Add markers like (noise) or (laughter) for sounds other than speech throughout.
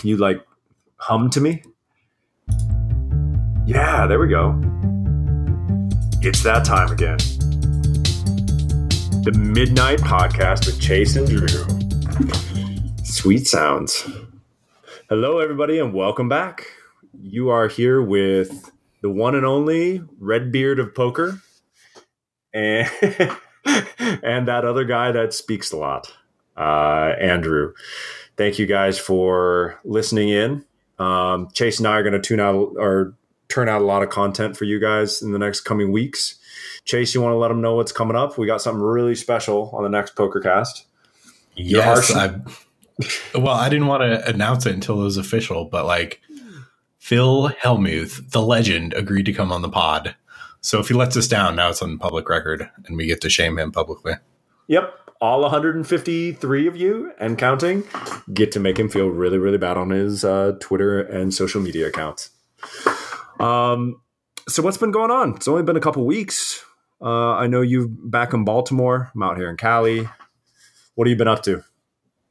Can you like hum to me? Yeah, there we go. It's that time again. The Midnight Podcast with Chase and Drew. Sweet sounds. Hello, everybody, and welcome back. You are here with the one and only Redbeard of Poker, and (laughs) and that other guy that speaks a lot, uh, Andrew. Thank you guys for listening in. Um, Chase and I are going to tune out or turn out a lot of content for you guys in the next coming weeks. Chase, you want to let them know what's coming up? We got something really special on the next PokerCast. Yes, I, well, I didn't want to announce it until it was official, but like Phil Hellmuth, the legend, agreed to come on the pod. So if he lets us down, now it's on public record, and we get to shame him publicly. Yep, all 153 of you and counting get to make him feel really, really bad on his uh, Twitter and social media accounts. Um, so what's been going on? It's only been a couple weeks. Uh, I know you're back in Baltimore. I'm out here in Cali. What have you been up to?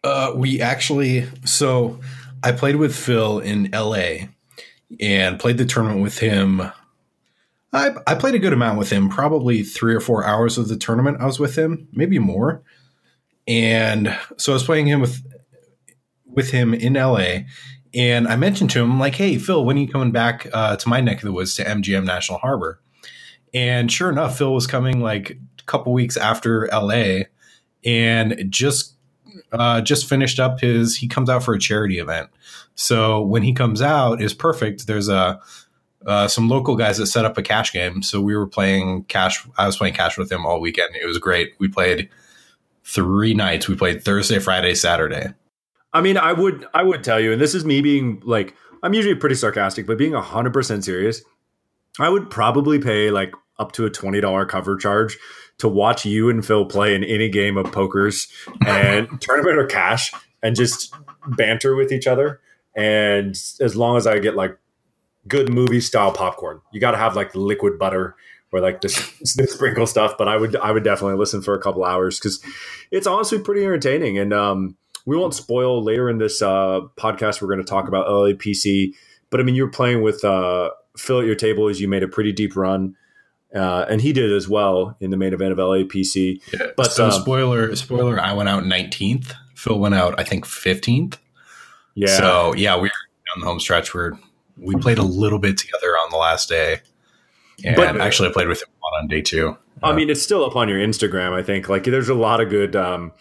Uh, we actually, so I played with Phil in LA and played the tournament with him. I, I played a good amount with him, probably three or four hours of the tournament. I was with him, maybe more. And so I was playing him with with him in LA, and I mentioned to him like, "Hey, Phil, when are you coming back uh, to my neck of the woods to MGM National Harbor?" And sure enough, Phil was coming like a couple weeks after LA, and just uh, just finished up his. He comes out for a charity event, so when he comes out, is perfect. There's a uh, some local guys that set up a cash game, so we were playing cash. I was playing cash with him all weekend. It was great. We played three nights. We played Thursday, Friday, Saturday. I mean, I would I would tell you, and this is me being like I'm usually pretty sarcastic, but being hundred percent serious, I would probably pay like up to a twenty dollar cover charge to watch you and Phil play in any game of pokers and (laughs) tournament or cash and just banter with each other. And as long as I get like good movie style popcorn, you got to have like liquid butter or like this, this sprinkle stuff. But I would I would definitely listen for a couple hours because it's honestly pretty entertaining. And um, we won't spoil later in this uh, podcast. We're going to talk about LAPC. But I mean, you're playing with uh, Phil at your table as you made a pretty deep run. Uh, and he did as well in the main event of LAPC. Yeah, but so um, spoiler, spoiler, I went out 19th. Phil went out, I think 15th. Yeah. So yeah, we were on the home stretch. We're we played a little bit together on the last day, and but, actually I played with him a lot on day two. I mean, it's still up on your Instagram. I think like there's a lot of good. Um,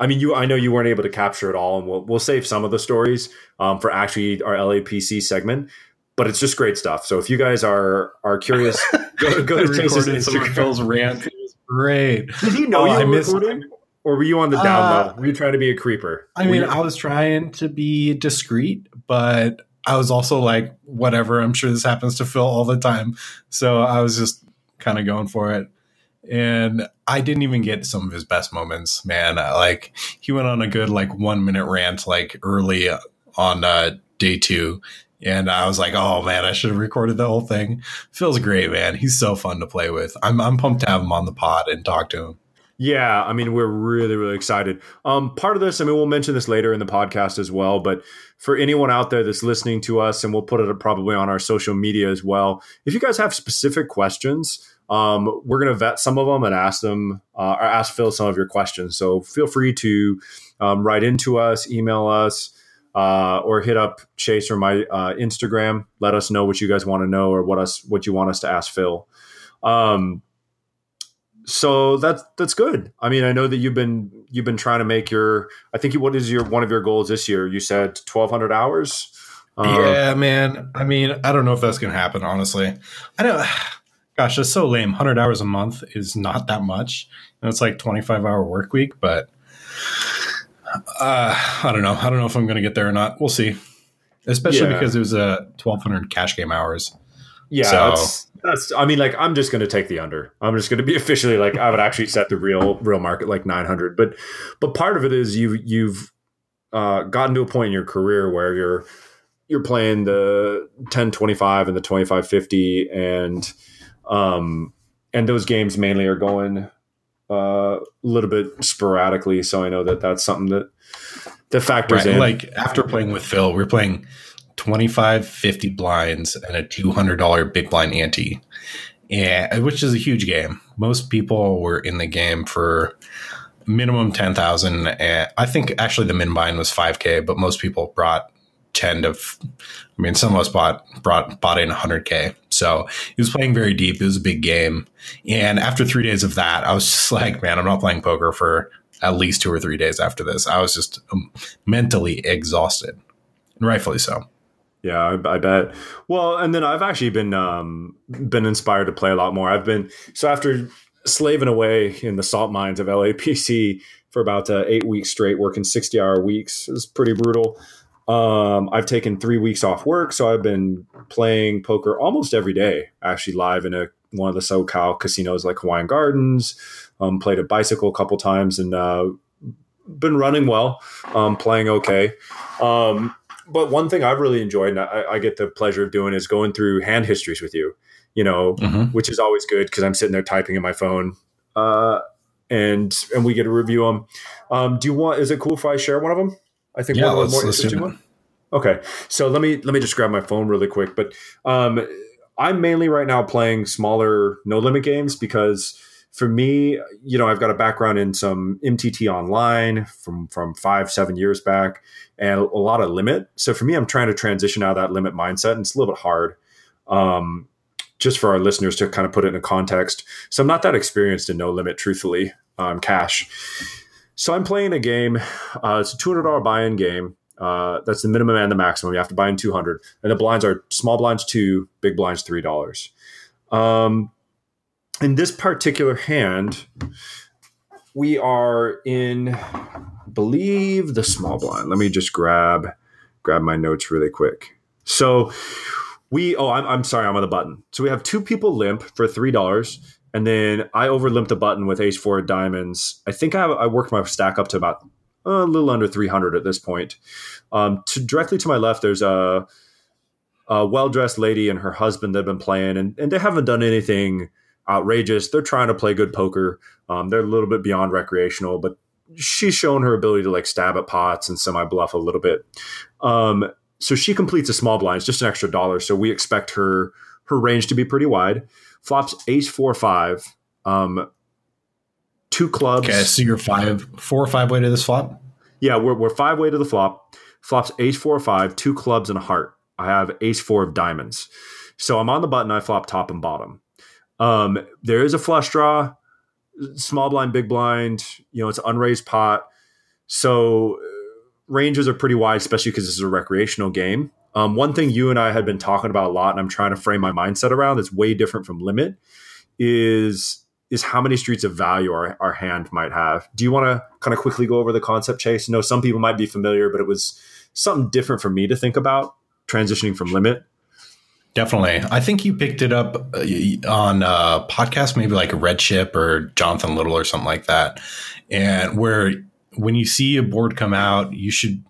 I mean, you. I know you weren't able to capture it all, and we'll we'll save some of the stories um, for actually our LAPC segment but it's just great stuff. So if you guys are are curious, (laughs) go, go to Chase's Instagram. Phil's rant. It was great. Did he know oh, you were recording? Or were you on the down uh, low? Were you trying to be a creeper? I mean, I was trying to be discreet, but I was also like, whatever. I'm sure this happens to Phil all the time. So I was just kind of going for it. And I didn't even get some of his best moments, man. Like he went on a good like one minute rant like early on uh, day two, and I was like, oh man, I should have recorded the whole thing. Phil's great, man. He's so fun to play with. I'm, I'm pumped to have him on the pod and talk to him. Yeah, I mean, we're really, really excited. Um, part of this, I mean, we'll mention this later in the podcast as well, but for anyone out there that's listening to us, and we'll put it probably on our social media as well. If you guys have specific questions, um, we're going to vet some of them and ask them, uh, or ask Phil some of your questions. So feel free to um, write into us, email us uh, or hit up Chase or my uh, Instagram. Let us know what you guys want to know or what us what you want us to ask Phil. Um, so that's that's good. I mean, I know that you've been you've been trying to make your. I think what is your one of your goals this year? You said twelve hundred hours. Uh, yeah, man. I mean, I don't know if that's gonna happen. Honestly, I don't. (sighs) Gosh, that's so lame. Hundred hours a month is not that much. And it's like twenty five hour work week, but (sighs) uh, I don't know. I don't know if I'm going to get there or not. We'll see. Especially yeah. because it was a uh, 1200 cash game hours. Yeah, so. that's, that's. I mean, like, I'm just going to take the under. I'm just going to be (laughs) officially like I would actually set the real real market like 900. But but part of it is you you've uh, gotten to a point in your career where you're you're playing the 1025 and the 2550 and um and those games mainly are going uh, a little bit sporadically. So I know that that's something that that factors Right, in. Like after playing with Phil, we are playing 25, 50 blinds and a $200 big blind ante, and, which is a huge game. Most people were in the game for minimum 10,000. And I think actually the min bind was 5K, but most people brought 10 to, I mean, some of us bought, brought, bought in 100K. So he was playing very deep. It was a big game. And after three days of that, I was (laughs) just like, man, I'm not playing poker for at least two or three days after this. I was just um, mentally exhausted, rightfully so. Yeah, I, I, bet. Well, and then I've actually been um, been inspired to play a lot more. I've been so after slaving away in the salt mines of LAPC for about uh, eight weeks straight, working sixty hour weeks. Was pretty brutal. Um, I've taken three weeks off work, so I've been playing poker almost every day. Actually, live in a one of the SoCal casinos like Hawaiian Gardens. Um, played a bicycle a couple times and uh, been running well, um, playing okay. Um, but one thing I've really enjoyed, and I, I, get the pleasure of doing, is going through hand histories with you. You know, mm-hmm. which is always good because I'm sitting there typing in my phone, uh, and and we get to review them. Um, do you want? Is it cool if I share one of them? I think yeah, one let's, more let's interesting one. Okay, so let me let me just grab my phone really quick. But um, I'm mainly right now playing smaller no limit games because for me, you know, I've got a background in some MTT online from from five seven years back, and a lot of limit. So for me, I'm trying to transition out of that limit mindset, and it's a little bit hard. Um, just for our listeners to kind of put it in a context. So I'm not that experienced in no limit, truthfully, um, cash. So I'm playing a game. Uh, it's a $200 buy-in game. Uh, that's the minimum and the maximum. You have to buy in 200, and the blinds are small blinds two, big blinds three dollars. Um, in this particular hand, we are in, believe the small blind. Let me just grab grab my notes really quick. So we oh I'm, I'm sorry I'm on the button. So we have two people limp for three dollars, and then I over limped a button with ace four diamonds. I think I, I worked my stack up to about a little under 300 at this point. Um, to directly to my left, there's a, a well dressed lady and her husband that have been playing, and, and they haven't done anything outrageous. They're trying to play good poker. Um, they're a little bit beyond recreational, but she's shown her ability to like stab at pots and semi bluff a little bit. Um, so she completes a small blind, it's just an extra dollar. So we expect her her range to be pretty wide. Flops ace four five. Um, two clubs. Okay, so you're five, four or five way to this flop. Yeah, we're, we're five way to the flop. Flops ace four five, two clubs and a heart. I have ace four of diamonds. So I'm on the button. I flop top and bottom. Um, there is a flush draw, small blind, big blind. You know, it's unraised pot. So uh, ranges are pretty wide, especially because this is a recreational game. Um, one thing you and I had been talking about a lot, and I'm trying to frame my mindset around that's way different from limit, is is how many streets of value our, our hand might have. Do you want to kind of quickly go over the concept, Chase? I know some people might be familiar, but it was something different for me to think about transitioning from limit. Definitely. I think you picked it up uh, on a podcast, maybe like Red Chip or Jonathan Little or something like that. And where when you see a board come out, you should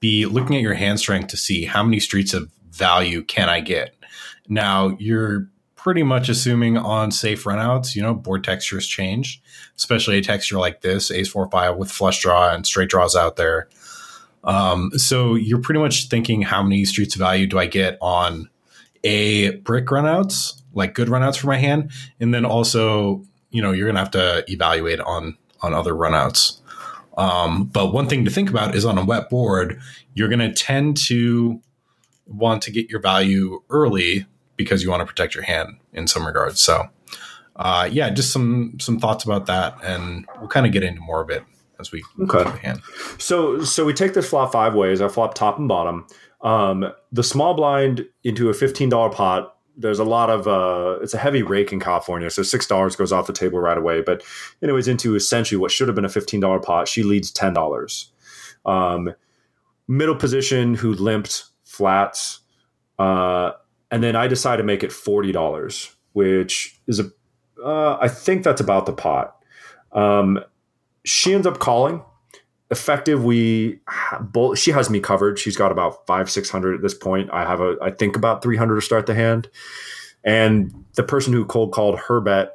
be looking at your hand strength to see how many streets of value can I get. Now, you're pretty much assuming on safe runouts, you know, board textures change, especially a texture like this, ace four five with flush draw and straight draws out there. Um, so you're pretty much thinking how many streets of value do I get on a brick runouts, like good runouts for my hand, and then also, you know, you're gonna have to evaluate on on other runouts. Um, but one thing to think about is on a wet board, you're gonna tend to want to get your value early because you want to protect your hand in some regards. So, uh, yeah, just some some thoughts about that, and we'll kind of get into more of it as we okay. hand. So, so we take this flop five ways. I flop top and bottom. Um, the small blind into a fifteen dollar pot. There's a lot of uh, it's a heavy rake in California, so six dollars goes off the table right away. But anyways, into essentially what should have been a fifteen dollar pot, she leads ten dollars. Um, middle position who limped flats, uh, and then I decide to make it forty dollars, which is a uh, I think that's about the pot. Um, she ends up calling. Effective we both she has me covered. She's got about five six hundred at this point. I have a i think about 300 to start the hand. And the person who cold called her bet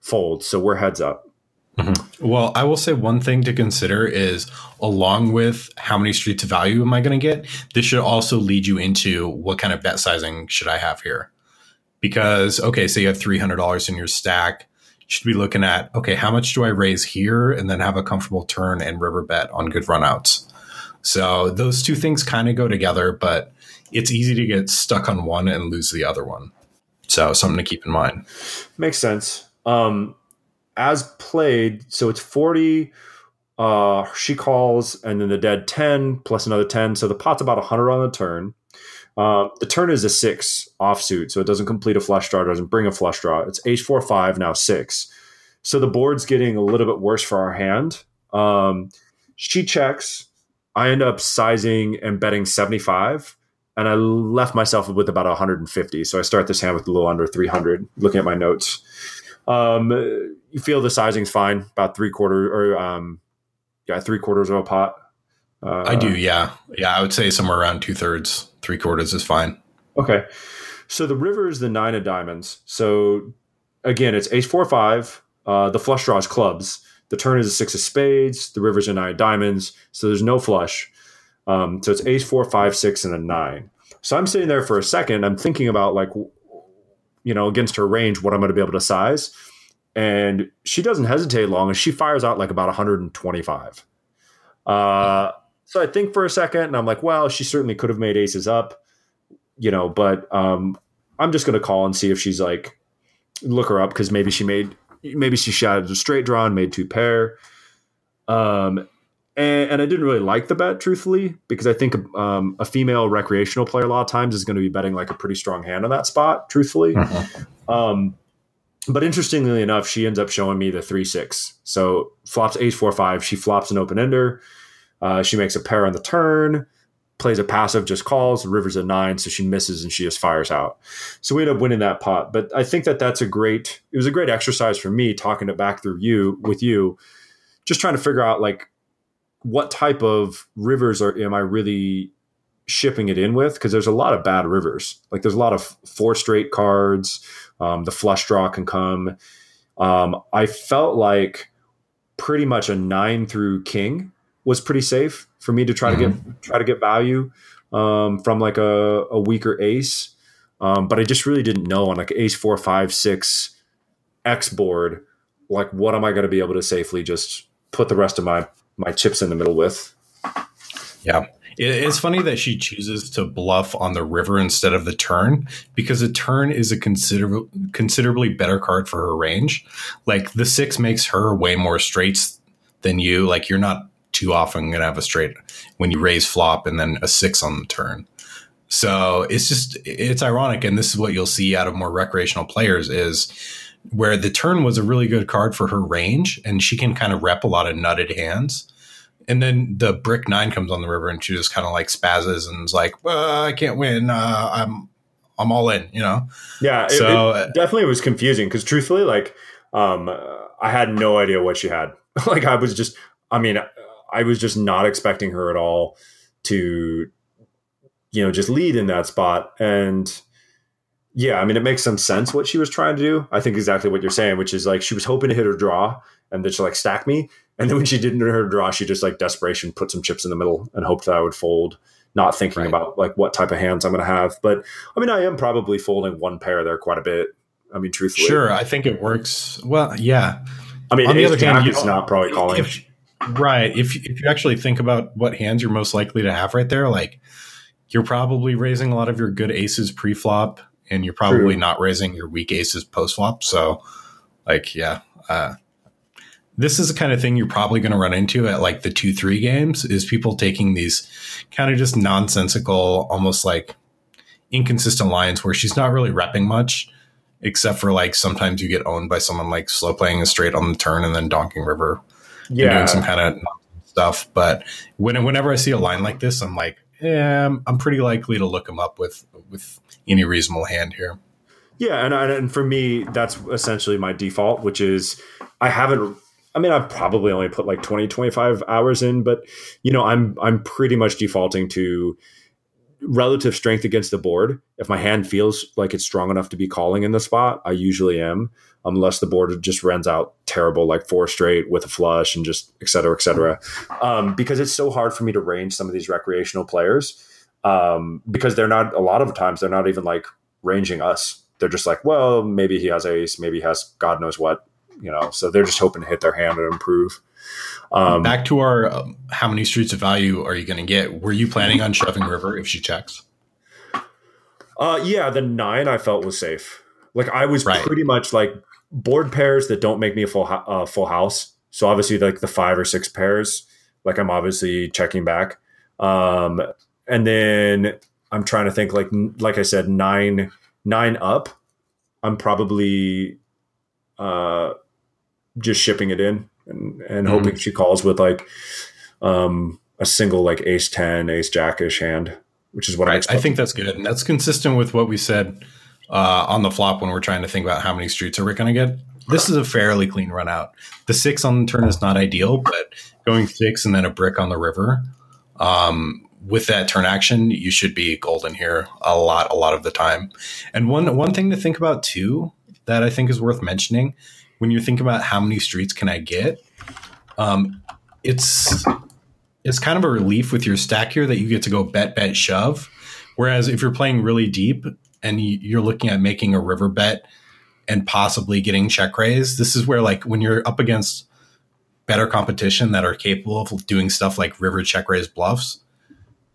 folds. So we're heads up. Mm-hmm. Well, I will say one thing to consider is along with how many streets of value am I going to get, this should also lead you into what kind of bet sizing should I have here? Because, okay, so you have $300 in your stack, should be looking at, okay, how much do I raise here and then have a comfortable turn and river bet on good runouts? So those two things kind of go together, but it's easy to get stuck on one and lose the other one. So something to keep in mind. Makes sense. Um, as played, so it's 40 uh she calls and then the dead 10 plus another 10 so the pot's about 100 on the turn uh, the turn is a six offsuit so it doesn't complete a flush draw doesn't bring a flush draw. It's h4 5 now six. So the board's getting a little bit worse for our hand. Um, she checks. I end up sizing and betting 75 and i left myself with about 150 so i start this hand with a little under 300 looking at my notes. Um, you feel the sizing's fine, about three quarter or um, yeah, three quarters of a pot. Uh, I do, yeah, yeah. I would say somewhere around two thirds, three quarters is fine. Okay, so the river is the nine of diamonds. So again, it's ace four five. Uh, the flush draws clubs. The turn is a six of spades. The river's a nine of diamonds. So there's no flush. Um, so it's ace four five six and a nine. So I'm sitting there for a second. I'm thinking about like, you know, against her range, what I'm going to be able to size and she doesn't hesitate long and she fires out like about 125 uh, so i think for a second and i'm like well she certainly could have made aces up you know but um, i'm just going to call and see if she's like look her up because maybe she made maybe she shot a straight draw and made two pair um, and, and, I didn't really like the bet, truthfully, because I think um, a female recreational player a lot of times is going to be betting like a pretty strong hand on that spot, truthfully. Mm-hmm. Um, but interestingly enough, she ends up showing me the three six. So flops ace four five. She flops an open ender. Uh, she makes a pair on the turn, plays a passive, just calls. River's a nine, so she misses and she just fires out. So we end up winning that pot. But I think that that's a great. It was a great exercise for me talking it back through you with you, just trying to figure out like what type of rivers are am I really shipping it in with because there's a lot of bad rivers. Like there's a lot of four straight cards. Um, the flush draw can come. Um, I felt like pretty much a nine through king was pretty safe for me to try mm-hmm. to get mm-hmm. try to get value um, from like a, a weaker ace. Um, but I just really didn't know on like ace four, five, six X board, like what am I going to be able to safely just put the rest of my my chips in the middle with? Yeah. It's funny that she chooses to bluff on the river instead of the turn because the turn is a considerable, considerably better card for her range. Like the six makes her way more straights than you. Like you're not too often going to have a straight when you raise flop and then a six on the turn. So it's just it's ironic, and this is what you'll see out of more recreational players is where the turn was a really good card for her range, and she can kind of rep a lot of nutted hands. And then the brick nine comes on the river and she just kind of like spazzes and is like well, i can't win uh, i'm i'm all in you know? Yeah so it, it definitely was confusing because truthfully like um i had no idea what she had. (laughs) Like i was just i mean i was just not expecting her at all to you know just lead in that spot and yeah i mean it makes some sense what she was trying to do i think exactly what you're saying which is like she was hoping to hit her draw and then she like stack me and then when she didn't hit her draw, she just like desperation put some chips in the middle and hoped that I would fold, not thinking right. about like what type of hands I'm going to have. But I mean, I am probably folding one pair there quite a bit. I mean, truthfully, sure, I think it works. Well, yeah. I mean, on the other hand, it's not probably calling. If, right. If if you actually think about what hands you're most likely to have right there, like you're probably raising a lot of your good aces pre-flop, and you're probably True. not raising your weak aces post-flop. So, like, yeah. Uh, this is the kind of thing you're probably going to run into at like the two three games is people taking these kind of just nonsensical almost like inconsistent lines where she's not really repping much except for like sometimes you get owned by someone like slow playing a straight on the turn and then donking river yeah doing some kind of stuff but when, whenever i see a line like this i'm like yeah i'm pretty likely to look them up with with any reasonable hand here. Yeah and, and for me that's essentially my default which is i haven't I mean, I've probably only put like 20, 25 hours in, but you know, I'm I'm pretty much defaulting to relative strength against the board. If my hand feels like it's strong enough to be calling in the spot, I usually am, unless the board just runs out terrible, like four straight with a flush and just et cetera, et cetera. Um, because it's so hard for me to range some of these recreational players um, because they're not, a lot of times, they're not even like ranging us. They're just like, well, maybe he has ace, maybe he has God knows what, you know, so they're just hoping to hit their hand and improve. Um, Back to our um, how many streets of value are you going to get? Were you planning on shoving River if she checks? Uh, yeah, the nine I felt was safe. Like I was right. pretty much like board pairs that don't make me a full uh, full house. So obviously, like the five or six pairs, like I'm obviously checking back. Um, and then I'm trying to think like like I said, nine nine up. I'm probably uh, just shipping it in and, and mm-hmm. hoping she calls with like um, a single like ace 10, ace jackish hand, which is what right. I, I think that's good. And that's consistent with what we said uh, on the flop when we're trying to think about how many streets are we going to get. This is a fairly clean run out. The six on the turn is not ideal, but going six and then a brick on the river. Um, with that turn action, you should be golden here a lot, a lot of the time. And one one thing to think about too that I think is worth mentioning when you think about how many streets can I get, um, it's it's kind of a relief with your stack here that you get to go bet bet shove. Whereas if you're playing really deep and you're looking at making a river bet and possibly getting check raise, this is where like when you're up against better competition that are capable of doing stuff like river check raise bluffs,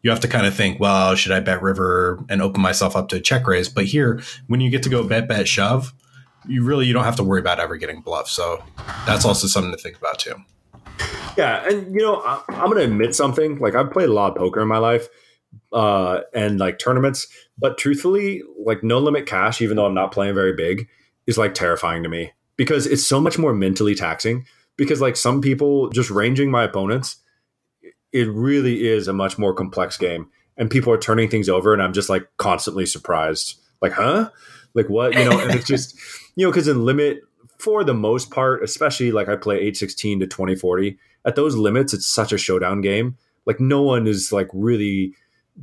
you have to kind of think, well, should I bet river and open myself up to a check raise? But here, when you get to go bet bet shove, you really you don't have to worry about ever getting bluffed. So that's also something to think about too. Yeah, and you know I, am going to admit something. Like I've played a lot of poker in my life, uh, and like tournaments, but truthfully, like no limit cash, even though I'm not playing very big, is like terrifying to me because it's so much more mentally taxing. Because like some people just ranging my opponents, it really is a much more complex game, and people are turning things over, and I'm just like constantly surprised. Like, huh? Like what? You know, and it's just (laughs) you know, because in limit, for the most part, especially like I play 816 to 2040, at those limits, it's such a showdown game. Like no one is like really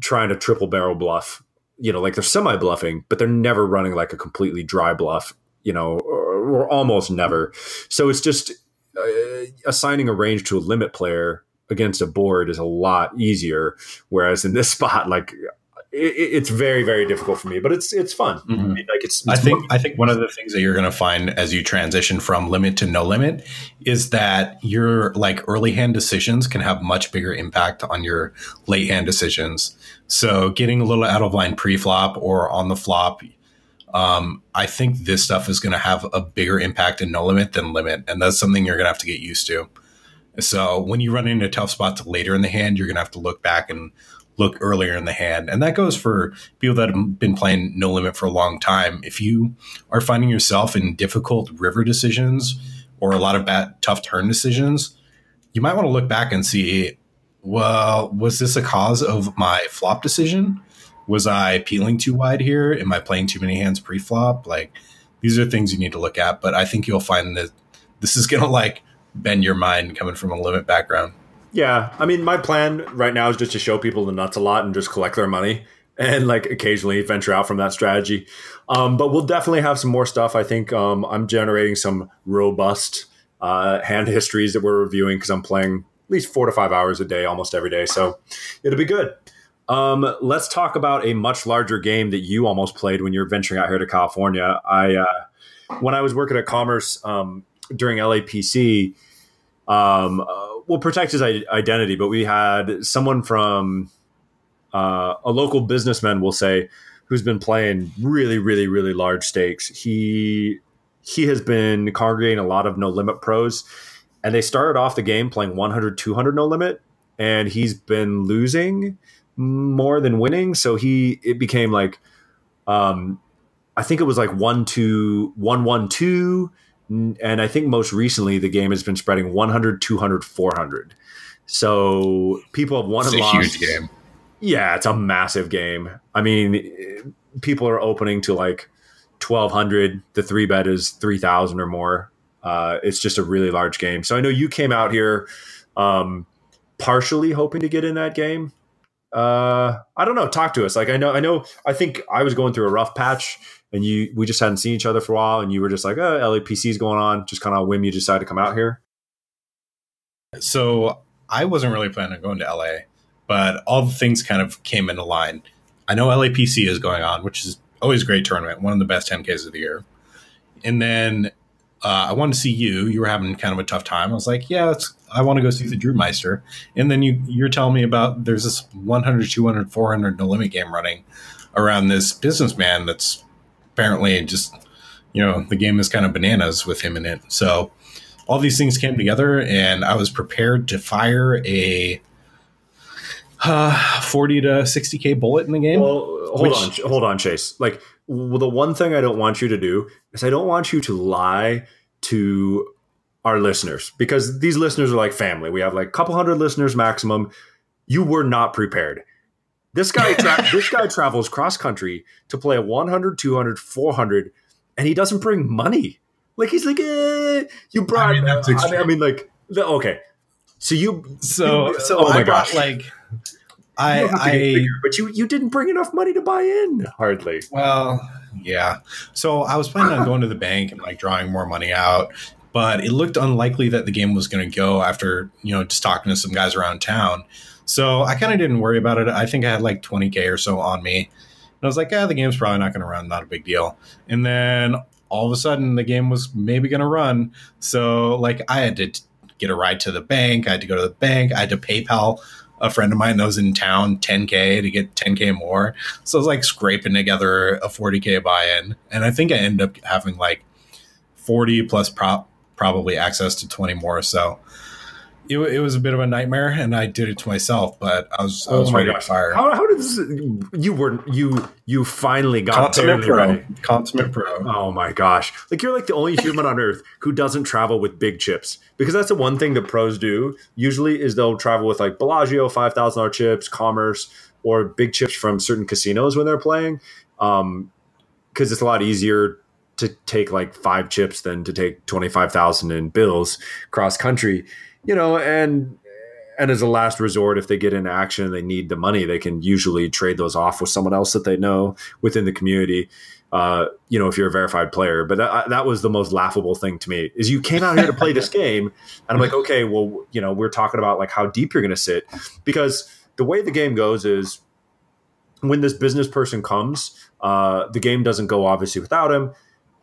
trying to triple barrel bluff. You know, like they're semi bluffing, but they're never running like a completely dry bluff, you know, or, or almost never. So it's just uh, assigning a range to a limit player against a board is a lot easier. Whereas in this (laughs) spot, like it, it's very very difficult for me, but it's it's fun. Mm-hmm. I mean, like it's, it's I think I think one of the things that you're going to find as you transition from limit to no limit is that your like early hand decisions can have much bigger impact on your late hand decisions. So getting a little out of line pre-flop or on the flop, um, I think this stuff is going to have a bigger impact in no limit than limit, and that's something you're going to have to get used to. So when you run into tough spots later in the hand, you're going to have to look back and look earlier in the hand. And that goes for people that have been playing No Limit for a long time. If you are finding yourself in difficult river decisions or a lot of bad, tough turn decisions, you might want to look back and see, well, was this a cause of my flop decision? Was I peeling too wide here? Am I playing too many hands pre flop? Like, these are things you need to look at. But I think you'll find that this is going to like bend your mind coming from a limit background. Yeah, I mean, my plan right now is just to show people the nuts a lot and just collect their money and like occasionally venture out from that strategy. Um, but we'll definitely have some more stuff. I think um, I'm generating some robust uh, hand histories that we're reviewing because I'm playing at least four to five hours a day almost every day. So it'll be good. Um, let's talk about a much larger game that you almost played when you're venturing out here to California. I uh, when I was working at Commerce um, during LAPC, um, uh, will protect his identity, but we had someone from uh, a local businessman, we'll say, who's been playing really, really, really large stakes. He he has been congregating a lot of no limit pros, and they started off the game playing 100, 200 no limit, and he's been losing more than winning. So he it became like, um, I think it was like one two one one two and I think most recently the game has been spreading 100, 200, 400. So people have won it's and a lost. huge game. Yeah, it's a massive game. I mean, people are opening to like 1200. The three bet is 3000 or more. Uh, it's just a really large game. So I know you came out here um, partially hoping to get in that game. uh, I don't know. Talk to us. Like I know, I know. I think I was going through a rough patch, and you we just hadn't seen each other for a while, and you were just like, "Oh, LAPC's going on." Just kind of whim, you decided to come out here. So I wasn't really planning on going to LA, but all the things kind of came into line. I know LAPC is going on, which is always a great tournament, one of the best 10Ks of the year. And then uh, I wanted to see you. You were having kind of a tough time. I was like, yeah, I want to go see the Drew Meister. And then you, you're telling me about there's this 100, 200, 400 no limit game running around this businessman that's apparently just, you know, the game is kind of bananas with him in it. So all these things came together, and I was prepared to fire a uh, 40 to 60k bullet in the game. Well, hold which, on, hold on, Chase. Like well, the one thing I don't want you to do is I don't want you to lie to our listeners because these listeners are like family. We have like a couple hundred listeners maximum. You were not prepared. This guy (laughs) tra- this guy travels cross country to play a 100, 200, 400 and he doesn't bring money. Like he's like, eh, you brought. I mean, that's I mean, I mean, like, okay. So you, so you, so oh my gosh, like I, I bigger, but you you didn't bring enough money to buy in hardly. Well, yeah. So I was planning on going to the bank and like drawing more money out, but it looked unlikely that the game was going to go after you know just talking to some guys around town. So I kind of didn't worry about it. I think I had like 20k or so on me. And I was like, yeah, the game's probably not going to run, not a big deal. And then all of a sudden the game was maybe going to run. So like I had to get a ride to the bank. I had to go to the bank. I had to PayPal a friend of mine that was in town 10k to get 10k more. So I was like scraping together a 40k buy-in, and I think I ended up having like 40 plus prop probably access to 20 more. or So it, it, was a bit of a nightmare, and I did it to myself. But I was I was oh ready to fire. How, how did this? You were you you finally got consummate pro. Ready. Consummate pro. Oh my gosh! Like you're like the only human on earth who doesn't travel with big chips because that's the one thing that pros do. Usually, is they'll travel with like Bellagio five thousand dollar chips, Commerce, or big chips from certain casinos when they're playing. Um, because it's a lot easier to take like five chips than to take 25,000 in bills cross country you know, and and as a last resort, if they get into action and they need the money, they can usually trade those off with someone else that they know within the community. Uh, you know, if you're a verified player, but that, that was the most laughable thing to me is you came out here to play this (laughs) game, and I'm like, okay, well, you know, we're talking about like how deep you're going to sit because the way the game goes is when this business person comes, uh, the game doesn't go obviously without him.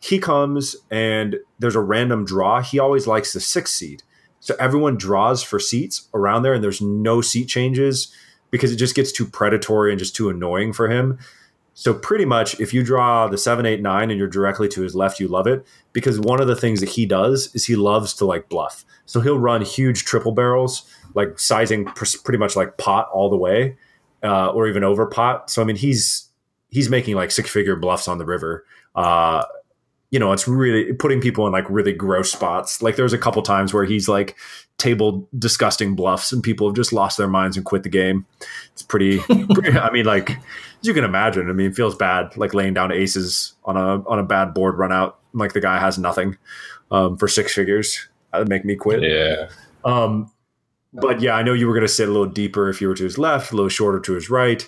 He comes and there's a random draw. He always likes the sixth seed. So everyone draws for seats around there, and there's no seat changes because it just gets too predatory and just too annoying for him. So pretty much, if you draw the seven, eight, nine, and you're directly to his left, you love it because one of the things that he does is he loves to like bluff. So he'll run huge triple barrels, like sizing pretty much like pot all the way, uh, or even over pot. So I mean, he's he's making like six figure bluffs on the river. Uh, you know, it's really putting people in like really gross spots. Like there's a couple times where he's like tabled disgusting bluffs and people have just lost their minds and quit the game. It's pretty, (laughs) pretty I mean, like you can imagine, I mean, it feels bad like laying down aces on a on a bad board run out. Like the guy has nothing um, for six figures. That would make me quit. Yeah. Um, but yeah, I know you were going to sit a little deeper if you were to his left, a little shorter to his right.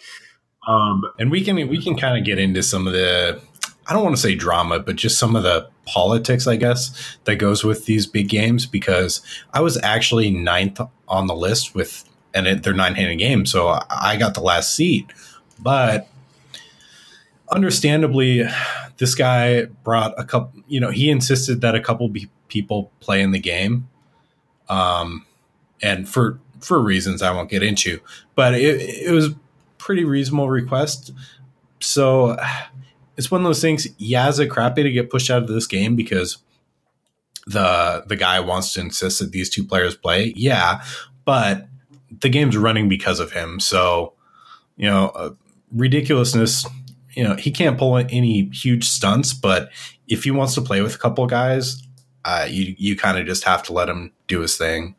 Um, and we can we can kind of get into some of the I don't want to say drama, but just some of the politics, I guess, that goes with these big games because I was actually ninth on the list with, and it, they're nine handed games. So I got the last seat. But understandably, this guy brought a couple, you know, he insisted that a couple people play in the game. Um, and for, for reasons I won't get into, but it, it was pretty reasonable request. So it's one of those things. Yeah, is it crappy to get pushed out of this game because the the guy wants to insist that these two players play? Yeah, but the game's running because of him. So you know, uh, ridiculousness. You know, he can't pull any huge stunts, but if he wants to play with a couple guys, uh, you you kind of just have to let him do his thing.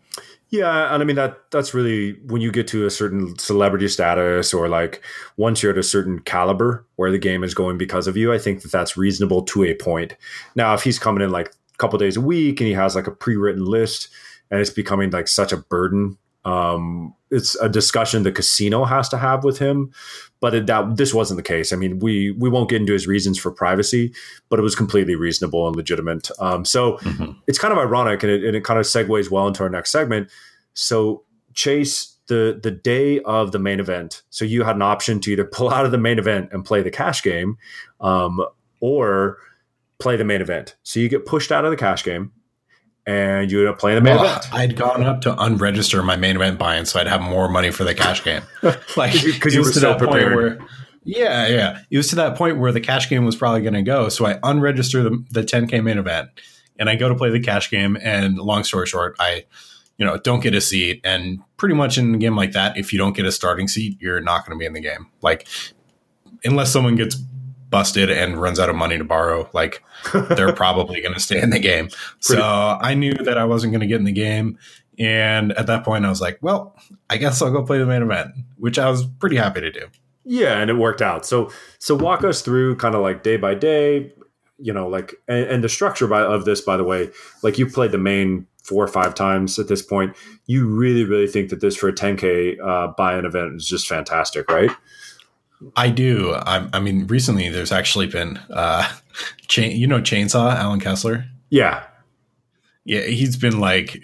Yeah, and I mean that that's really when you get to a certain celebrity status or like once you're at a certain caliber where the game is going because of you, I think that that's reasonable to a point. Now, if he's coming in like a couple days a week and he has like a pre-written list and it's becoming like such a burden Um, it's a discussion the casino has to have with him, but it, that this wasn't the case. I mean, we we won't get into his reasons for privacy, but it was completely reasonable and legitimate. Um, so mm-hmm. it's kind of ironic, and it, and it kind of segues well into our next segment. So Chase the the day of the main event. So you had an option to either pull out of the main event and play the cash game, um, or play the main event. So you get pushed out of the cash game, and you would have played the main well, event. I'd gone up to unregister my main event buy-in, so I'd have more money for the cash game. (laughs) like because you, you were so prepared. Where, yeah, yeah. It was to that point where the cash game was probably going to go. So I unregister the, the 10K main event and I go to play the cash game. And long story short, I you know, don't get a seat. And pretty much in a game like that, if you don't get a starting seat, you're not going to be in the game. Like, unless someone gets busted and runs out of money to borrow, like they're (laughs) probably going to stay in the game. Pretty- so I knew that I wasn't going to get in the game. And at that point, I was like, well, I guess I'll go play the main event, which I was pretty happy to do. Yeah, and it worked out. So, so walk us through kind of like day by day, you know, like, and, and the structure by, of this, by the way, like you played the main four or five times at this point, you really, really think that this for a 10K uh, buy-in event is just fantastic, right? I do. I, I mean, recently there's actually been, uh, (laughs) chain, you know, Chainsaw Allen Kessler. Yeah, yeah, he's been like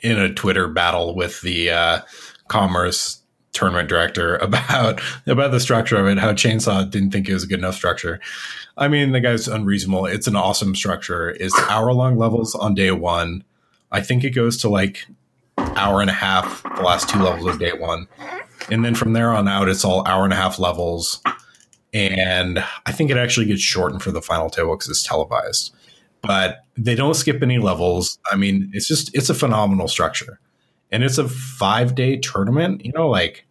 in a Twitter battle with the uh, commerce tournament director (laughs) about about the structure of it. How Chainsaw didn't think it was a good enough structure. I mean, the guy's unreasonable. It's an awesome structure. It's (laughs) hour long levels on day one. I think it goes to like hour and a half the last two levels of day one. And then from there on out, it's all hour and a half levels. And I think it actually gets shortened for the final table because it's televised. But they don't skip any levels. I mean, it's just, it's a phenomenal structure. And it's a five day tournament, you know, like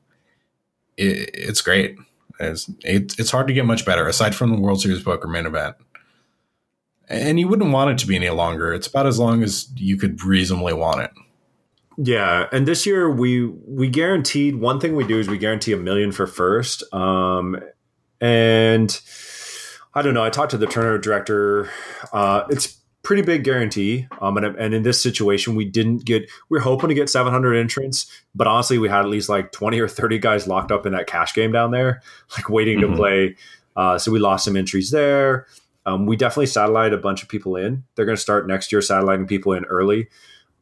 it, it's great. It's, it, it's hard to get much better aside from the World Series Poker main event and you wouldn't want it to be any longer. It's about as long as you could reasonably want it. Yeah, and this year we we guaranteed one thing we do is we guarantee a million for first. Um, and I don't know. I talked to the tournament director. Uh, it's pretty big guarantee. Um, and, and in this situation, we didn't get. We are hoping to get 700 entrants, but honestly, we had at least like 20 or 30 guys locked up in that cash game down there, like waiting mm-hmm. to play. Uh, so we lost some entries there. Um, we definitely satellite a bunch of people in. They're going to start next year satelliting people in early.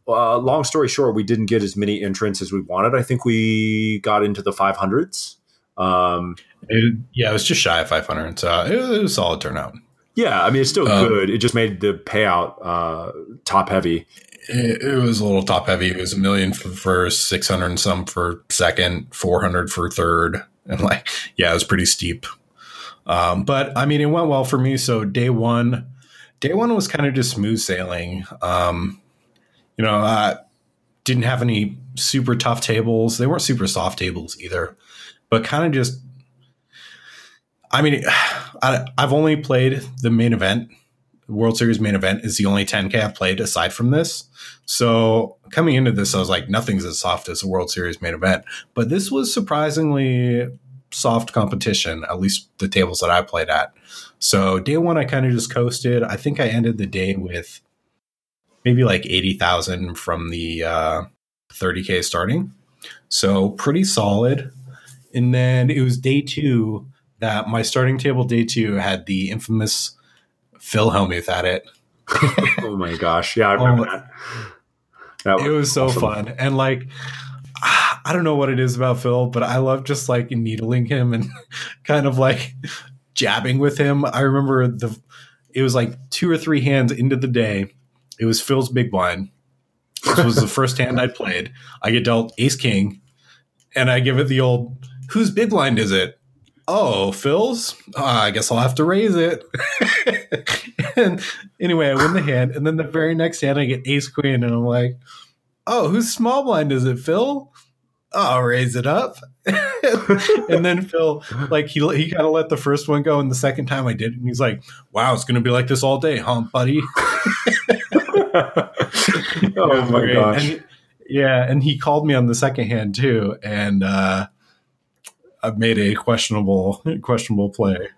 Uh, long story short, we didn't get as many entrants as we wanted. I think we got into the 500s. Um, it, yeah, it was just shy of 500. So it was, it was a solid turnout. Yeah, I mean, it's still um, good. It just made the payout uh, top heavy. It, it, was a little top heavy. It was a million for first, 600 and some for second, 400 for third. (laughs) And like, yeah, it was pretty steep. Um, but I mean, it went well for me. So day one, day one was kind of just smooth sailing. Um, you know, I didn't have any super tough tables. They weren't super soft tables either, but kind of just. I mean, (sighs) I, I've only played the main event. World Series main event is the only 10K I've played aside from this. So coming into this, I was like, nothing's as soft as a World Series main event. But this was surprisingly soft competition, at least the tables that I played at. So day one, I kind of just coasted. I think I ended the day with maybe like 80,000 from the uh, 30K starting. So pretty solid. And then it was day two that my starting table day two had the infamous Phil Hellmuth at it. (laughs) oh my gosh. Yeah, I remember oh, that. that. It was so awesome. fun. And like, I don't know what it is about Phil, but I love just like needling him and (laughs) kind of like jabbing with him. I remember the it was like two or three hands into the day. It was Phil's big blind. This was the first hand I played. I get dealt ace king, and I give it the old whose big blind is it? Oh, Phil's. Uh, I guess I'll have to raise it. (laughs) and anyway, I win the hand, and then the very next hand I get ace queen, and I'm like, oh, whose small blind is it, Phil? I'll raise it up. (laughs) and then Phil, like he he kind of let the first one go, and the second time I did, and he's like, "Wow, it's going to be like this all day, huh, buddy?" (laughs) (laughs) oh my gosh! And, yeah, and he called me on the second hand too, and uh, I've made a questionable questionable play.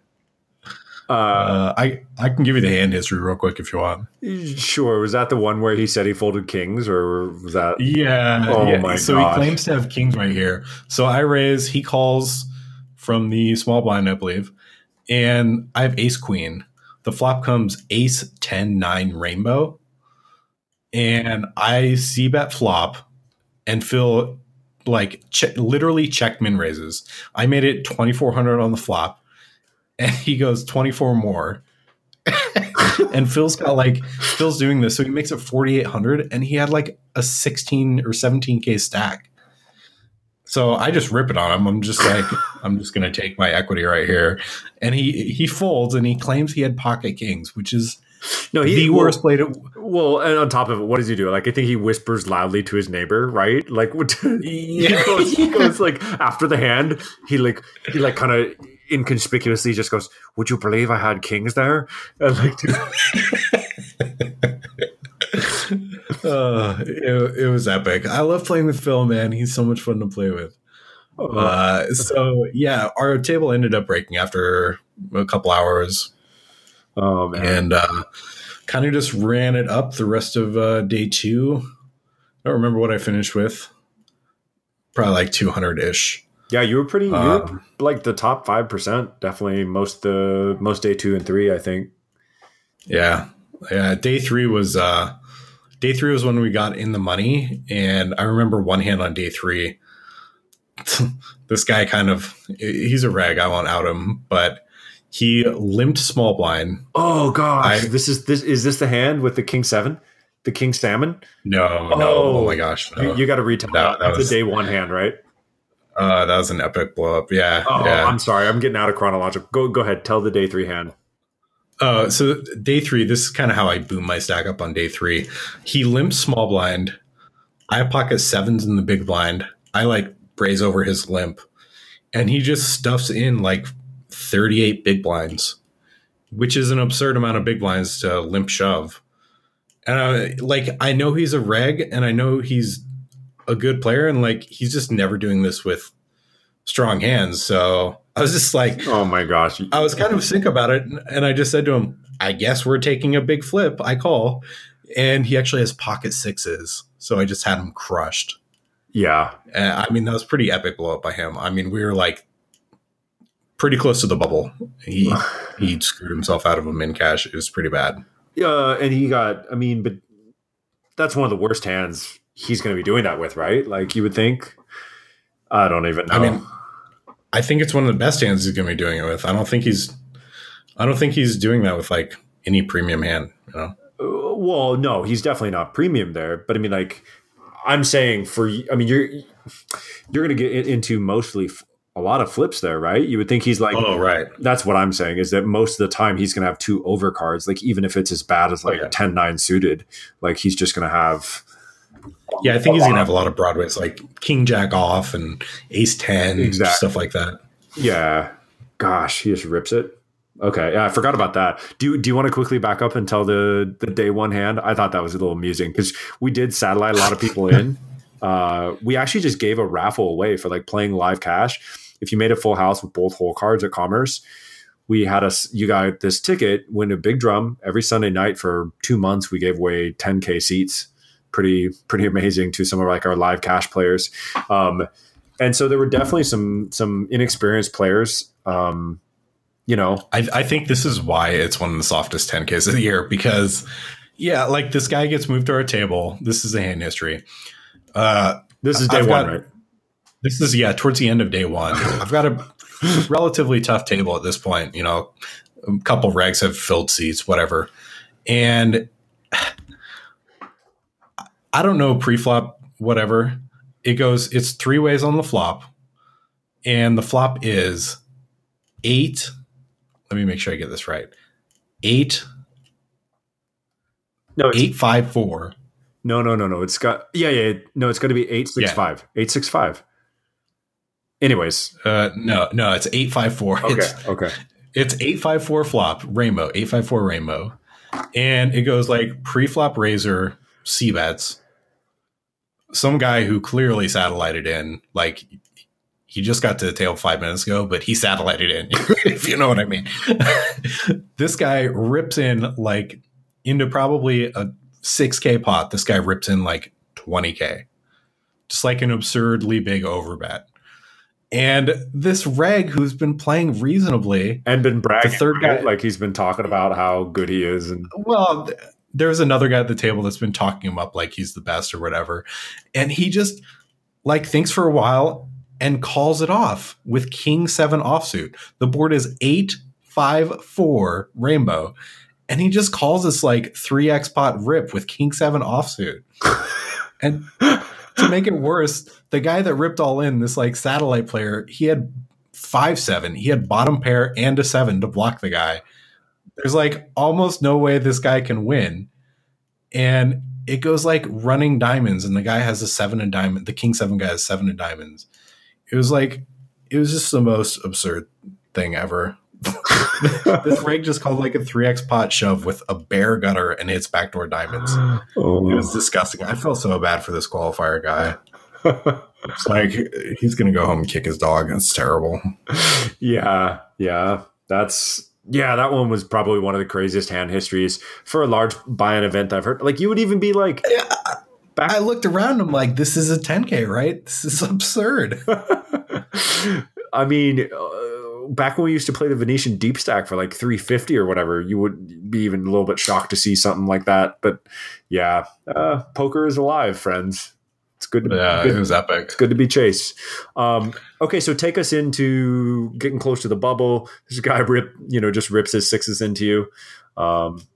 Uh, Uh, I I can give you the hand history real quick if you want. sure. Was that the one where he said he folded kings, or was that? Yeah. Oh yeah. my so gosh. he claims to have kings right here. So I raise, he calls from the small blind, I believe. And I have ace queen. The flop comes ace ten nine rainbow. And I see bet flop and Phil like literally check min raises. I made it 2400 on the flop. And he goes 24 more. (laughs) and Phil's got like Phil's doing this, so he makes it 4,800, and he had like a 16 or 17k stack. So I just rip it on him. I'm just like, (laughs) I'm just gonna take my equity right here, and he he folds and he claims he had pocket kings, which is No, he the well, worst play to. Well, and on top of it, what does he do? Like, I think he whispers loudly to his neighbor, right? Like, what? (laughs) he goes, he (laughs) goes like after the hand, he like he like kind of inconspicuously just goes, "Would you believe I had kings there?" And like, (laughs) Uh, it, it was epic. I love playing with Phil, man. He's so much fun to play with. Uh, so yeah, our table ended up breaking after a couple hours. Oh man, and uh, kind of just ran it up the rest of uh, day two. I don't remember what I finished with. Probably like 200 ish. yeah, you were pretty, you Uh, were like the top five percent, definitely most the most day two and three, I think. Yeah. Yeah. Day three was, uh, day three was when we got in the money. And I remember one hand on day three. (laughs) this guy kind of, he's a rag. I won't out him, but he limped small blind. Oh gosh, I- this is this is this the hand with the king seven, the king salmon? No, no. Oh. Oh my gosh. No. You, you got to retell That- that. that That's was- a day one hand, right? uh, that was an epic blow up. Yeah. Oh, yeah. I'm sorry, I'm getting out of chronological. Go go ahead, tell the day three hand. Uh, so day three, this is kind of how I boom my stack up on day three. He limps small blind. I pocket sevens in the big blind. I like braze over his limp, and he just stuffs in like 38 big blinds, which is an absurd amount of big blinds to limp shove. And I, like, I know he's a reg, and I know he's a good player, and like he's just never doing this with strong hands. So I was just like, Oh my gosh, I was kind of sick about it, and I just said to him, "I guess we're taking a big flip." I call, and he actually has pocket sixes, so I just had him crushed. yeah, Uh, I mean, that was pretty epic blow up by him. I mean, we were like pretty close to the bubble. He he screwed himself out of a min cash. It was pretty bad. yeah, and he got. I mean, but that's one of the worst hands he's going to be doing that with, right? Like you would think. I don't even know. I mean, I think it's one of the best hands he's going to be doing it with. I don't think he's, I don't think he's doing that with like any premium hand. You know. Uh, well, no, he's definitely not premium there. But I mean, like, I'm saying for. I mean, you're you're going to get into mostly a lot of flips there, right? You would think he's like. Oh right. That's what I'm saying is that most of the time he's going to have two overcards. Like even if it's as bad as like Okay. a 10 9 suited, like he's just going to have. Yeah, I think he's gonna have a lot of Broadways like King Jack off and Ace Ten, Exactly. stuff like that. Yeah. Gosh, he just rips it. Okay. Yeah, I forgot about that. Do you, do you want to quickly back up and tell the, the day one hand? I thought that was a little amusing because we did satellite a lot of people in. (laughs) Uh, we actually just gave a raffle away for like playing live cash. If you made a full house with both hole cards at Commerce, we had us, you got this ticket, win a big drum every Sunday night for two months. We gave away 10K seats. Pretty, pretty amazing to some of like our live cash players. Um, and so there were definitely some some inexperienced players um you know I, I think this is why it's one of the softest 10Ks of the year because, yeah, like this guy gets moved to our table. This is a hand history. Uh, this is day I've one got- right this is yeah towards the end of day one. (laughs) I've got a relatively tough table at this point. You know, a couple rags have filled seats, whatever, and I don't know pre-flop whatever. It goes. It's three ways on the flop, and the flop is eight. Let me make sure I get this right. Eight no it's, eight five four. no no no no it's got yeah yeah no it's got to be 865 865 anyways Uh, no, no, it's eight five four. okay It's okay It's 854 flop, rainbow, 854 rainbow. And it goes like pre flop raiser, C bets. Some guy who clearly satellited in, like he just got to the table five minutes ago, but he satellited in, (laughs) if you know what I mean. (laughs) this guy rips in like into probably a 6K pot. This guy rips in like 20K, just like an absurdly big overbet. And this reg who's been playing reasonably and been bragging, the third guy, like he's been talking about how good he is, and well, there's another guy at the table that's been talking him up like he's the best or whatever, and he just like thinks for a while and calls it off with King Seven offsuit. The board is eight five four rainbow, and he just calls this like three X pot rip with King Seven offsuit, (laughs) and to make it worse, the guy that ripped all in, this like satellite player, he had five seven. He had bottom pair and a seven to block the guy. There's like almost no way this guy can win. And it goes like running diamonds, and the guy has a seven and diamond. The king seven guy has seven and diamonds. It was like it was just the most absurd thing ever. (laughs) this reg just called like a 3x pot shove with a bare gutter and hits backdoor diamonds. (gasps) Oh. It was disgusting. I felt so bad for this qualifier guy. it's like he's gonna go home and kick his dog. It's terrible. (laughs) Yeah, yeah. That's yeah, that one was probably one of the craziest hand histories for a large buy-in event I've heard. Like you would even be like yeah, back- I looked around, I'm like, this is a 10K, right? This is absurd. (laughs) I mean, uh, back when we used to play the Venetian deep stack for like 350 or whatever, you would be even a little bit shocked to see something like that. But yeah, uh, poker is alive, friends. It's good. To, yeah, good, it was epic. It's good to be chased. Um, okay, so take us into getting close to the bubble. This guy rip, you know, just rips his sixes into you. Um,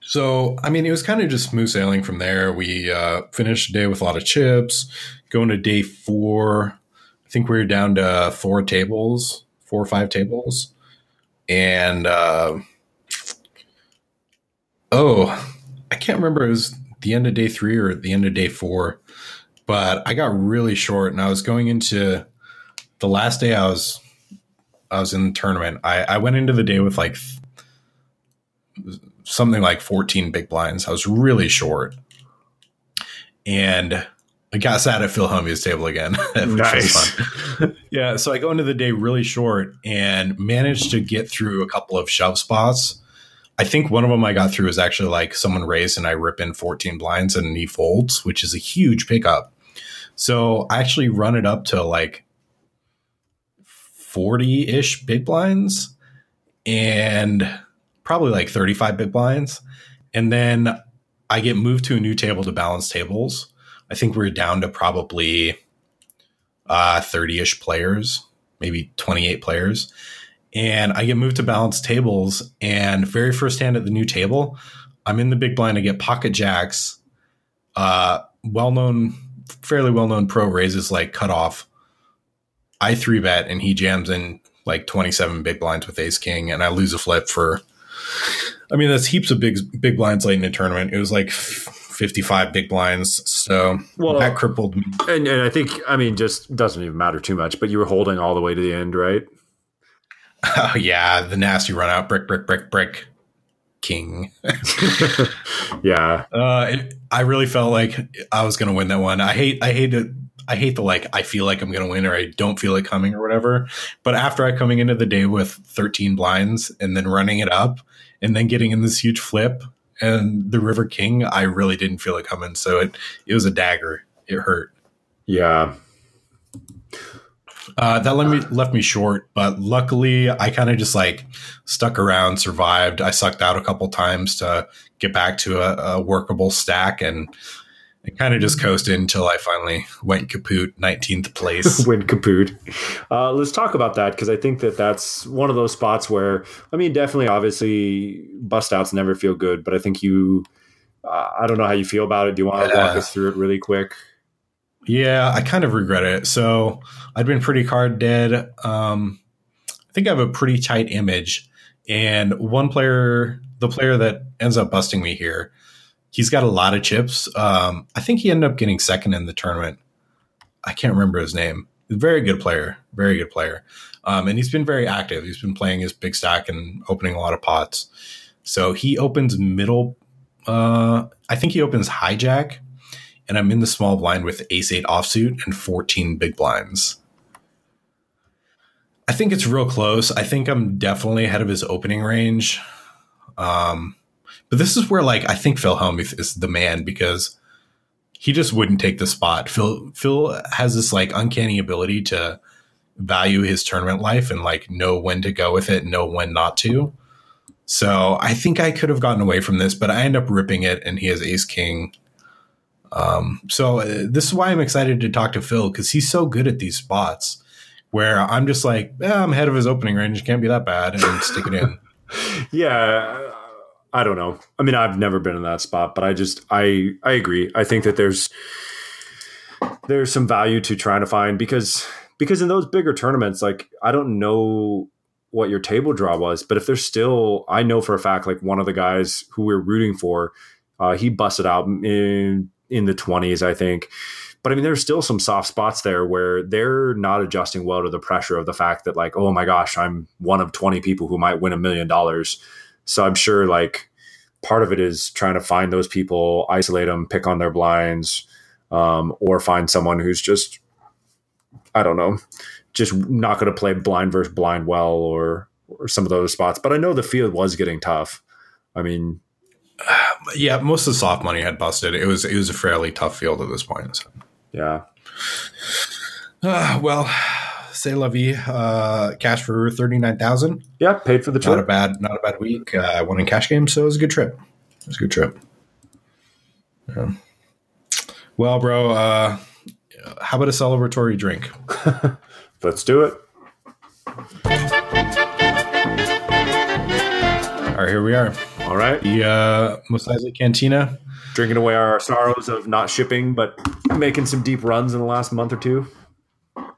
so, I mean, it was kind of just smooth sailing from there. We uh, finished the day with a lot of chips. Going to day four, I think we were down to four tables, four or five tables. And, uh, oh, I can't remember. It was the end of day three or the end of day four. But I got really short and I was going into the last day I was I was in the tournament. I, I went into the day with like something like 14 big blinds. I was really short. And I got sat at Phil Hellmuth's table again. (laughs) nice. (laughs) yeah. So I go into the day really short and managed to get through a couple of shove spots. I think one of them I got through is actually like someone raised and I rip in 14 blinds and he folds, which is a huge pickup. So I actually run it up to like 40 ish big blinds. And probably like 35 big blinds. And then I get moved to a new table to balance tables. I think we're down to probably uh, 30 ish players, maybe 28 players. And I get moved to balance tables. And very first hand at the new table, I'm in the big blind. I get pocket jacks. Uh, well known, fairly well known pro raises like cutoff. I three bet and he jams in like 27 big blinds with ace king and I lose a flip for I mean, that's heaps of big big blinds late in the tournament. It was like 55 big blinds. So well, that crippled me. And, and I think, I mean, just doesn't even matter too much, but you were holding all the way to the end, right? Oh, yeah. The nasty run out brick, brick, brick, brick. King. (laughs) yeah. Uh, it, I really felt like I was going to win that one. I hate, I hate it. I hate the like, I feel like I'm going to win or I don't feel it coming or whatever. But after I coming into the day with 13 blinds and then running it up, and then getting in this huge flip and the River King, I really didn't feel it coming. So it it was a dagger. It hurt. Yeah. Uh, that left me left me short, but luckily I kind of just like stuck around, survived. I sucked out a couple times to get back to a, a workable stack, and I kind of just coasted until I finally went kaput, 19th place. (laughs) went kaput. Uh, let's talk about that because I think that that's one of those spots where, I mean, definitely, obviously, bust outs never feel good, but I think you, uh, I don't know how you feel about it. Do you want to walk us through it really quick? Yeah, I kind of regret it. So I'd been pretty card dead. Um, I think I have a pretty tight image. And one player, the player that ends up busting me here, he's got a lot of chips. Um, I think he ended up getting second in the tournament. I can't remember his name. Very good player, very good player. Um, and he's been very active. He's been playing his big stack and opening a lot of pots. So he opens middle. Uh, I think he opens hijack, and I'm in the small blind with ace eight offsuit and 14 big blinds. I think it's real close. I think I'm definitely ahead of his opening range. Um, but this is where like I think Phil Hellmuth is the man because he just wouldn't take the spot. Phil Phil has this like uncanny ability to value his tournament life and like know when to go with it, know when not to. So I think I could have gotten away from this, but I end up ripping it, and he has Ace King. Um, so uh, this is why I'm excited to talk to Phil because he's so good at these spots where I'm just like, eh, I'm ahead of his opening range, can't be that bad, and stick it in. (laughs) yeah, I don't know. I mean, I've never been in that spot, but I just I I agree. I think that there's there's some value to trying to find because because in those bigger tournaments, like I don't know what your table draw was, but if there's still, I know for a fact, like one of the guys who we are rooting for, uh, he busted out in in the 20s, I think. But I mean, there's still some soft spots there where they're not adjusting well to the pressure of the fact that, like, oh my gosh, I'm one of 20 people who might win a million dollars. So I'm sure, like, part of it is trying to find those people, isolate them, pick on their blinds, um, or find someone who's just, I don't know, just not going to play blind versus blind well or or some of those spots. But I know the field was getting tough. I mean, (sighs) yeah, most of the soft money had busted. It was it was a fairly tough field at this point. So. Yeah. Uh, (sighs) well, say la vie. Uh, cash for thirty nine thousand. Yeah, paid for the trip. Not a bad, not a bad week. Uh, I won in cash games, so it was a good trip. It was a good trip. Yeah. Well, bro, uh, how about a celebratory drink? (laughs) Let's do it. All right, here we are. All right. The uh, Mos Eisley Cantina. Drinking away our sorrows of not shipping, but making some deep runs in the last month or two.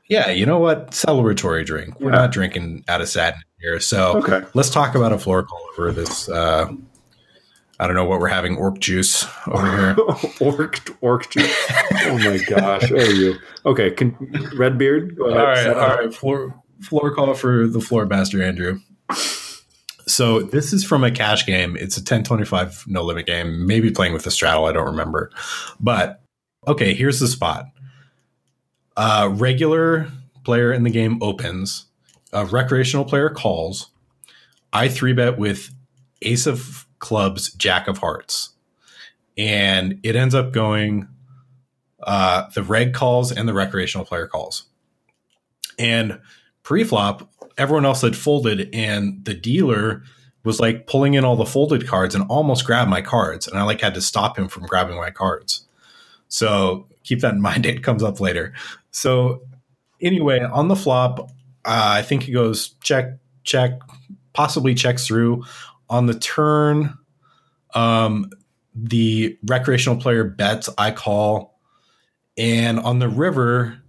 Yeah, you know what? Celebratory drink. We're yeah. not drinking out of sadness here. So okay. let's talk about a floor call over this. Uh, I don't know what we're having. Orc juice over here. (laughs) orc orc juice. oh my gosh! Oh you. Okay, can, Redbeard. All right, all right. Floor floor call for the floor master, Andrew. So this is from a cash game. It's a 1025 no limit game. Maybe playing with the straddle. I don't remember. But okay, here's the spot. A regular player in the game opens. A recreational player calls. I three bet with ace of clubs, jack of hearts. And it ends up going uh, the reg calls and the recreational player calls. And pre-flop, everyone else had folded, and the dealer was like pulling in all the folded cards and almost grabbed my cards, and I like had to stop him from grabbing my cards. So keep that in mind. (laughs) It comes up later. So anyway, on the flop, uh, I think he goes check, check, possibly checks through. On the turn, um, the recreational player bets. I call, and on the river,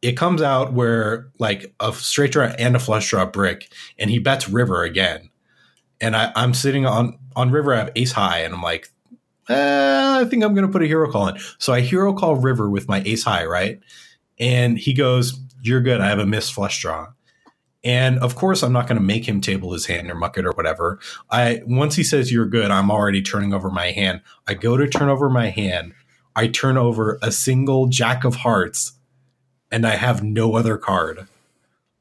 it comes out where like a straight draw and a flush draw brick, and he bets river again. And I, I'm sitting on on river. I have ace high, and I'm like, eh, I think I'm going to put a hero call in. So I hero call river with my ace high, right? And he goes, "You're good. I have a missed flush draw." And of course, I'm not going to make him table his hand or muck it or whatever. I once he says you're good, I'm already turning over my hand. I go to turn over my hand. I turn over a single jack of hearts and I have no other card.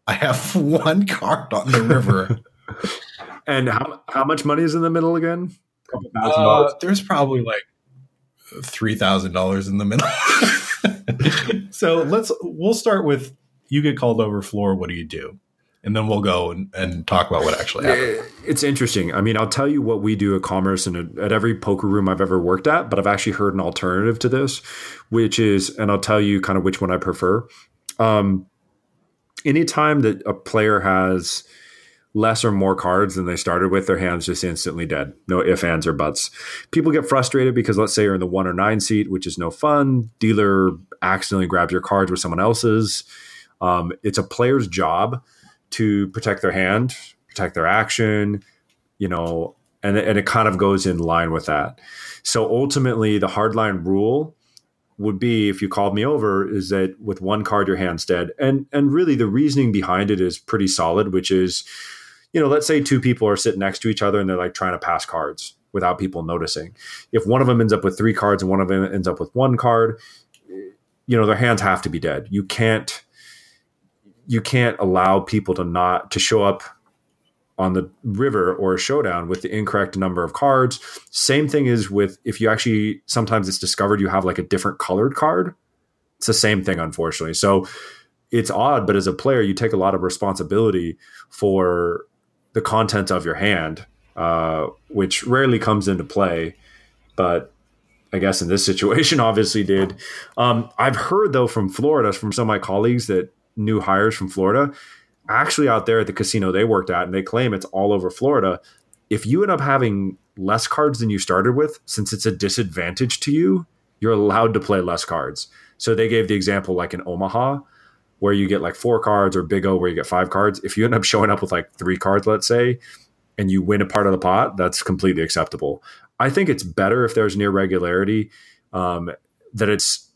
I have (laughs) one card on the river. (laughs) and how how much money is in the middle again? Uh, there's probably like three thousand dollars in the middle. (laughs) so let's we'll start with you get called over floor. What do you do? and then we'll go and, and, talk about what actually happened. It's interesting. I mean, I'll tell you what we do at Commerce and at every poker room I've ever worked at, but I've actually heard an alternative to this, which is, and I'll tell you kind of which one I prefer. Um, anytime that a player has less or more cards than they started with, their hand's just instantly dead. No ifs, ands, or buts. People get frustrated because let's say you're in the one or nine seat, which is no fun. Dealer accidentally grabs your cards with someone else's. Um, it's a player's job to protect their hand, protect their action, you know, and, and it kind of goes in line with that. So ultimately, the hardline rule would be if you called me over is that with one card your hand's dead and and really the reasoning behind it is pretty solid which is you know let's say two people are sitting next to each other and they're like trying to pass cards without people noticing if one of them ends up with three cards and one of them ends up with one card you know their hands have to be dead you can't you can't allow people to not to show up on the river or a showdown with the incorrect number of cards. Same thing is with if you actually sometimes it's discovered you have like a different colored card. It's the same thing, unfortunately. So it's odd, but as a player, you take a lot of responsibility for the content of your hand, uh, which rarely comes into play. But I guess in this (laughs) situation, obviously did. Um, I've heard though from Florida, from some of my colleagues that new hires from Florida, actually out there at the casino they worked at, and they claim it's all over Florida. If you end up having less cards than you started with, since it's a disadvantage to you, you're allowed to play less cards. So they gave the example like in Omaha, where you get like four cards, or Big O, where you get five cards. If you end up showing up with like three cards, let's say, and you win a part of the pot, that's completely acceptable. I think it's better if there's an irregularity um, that it's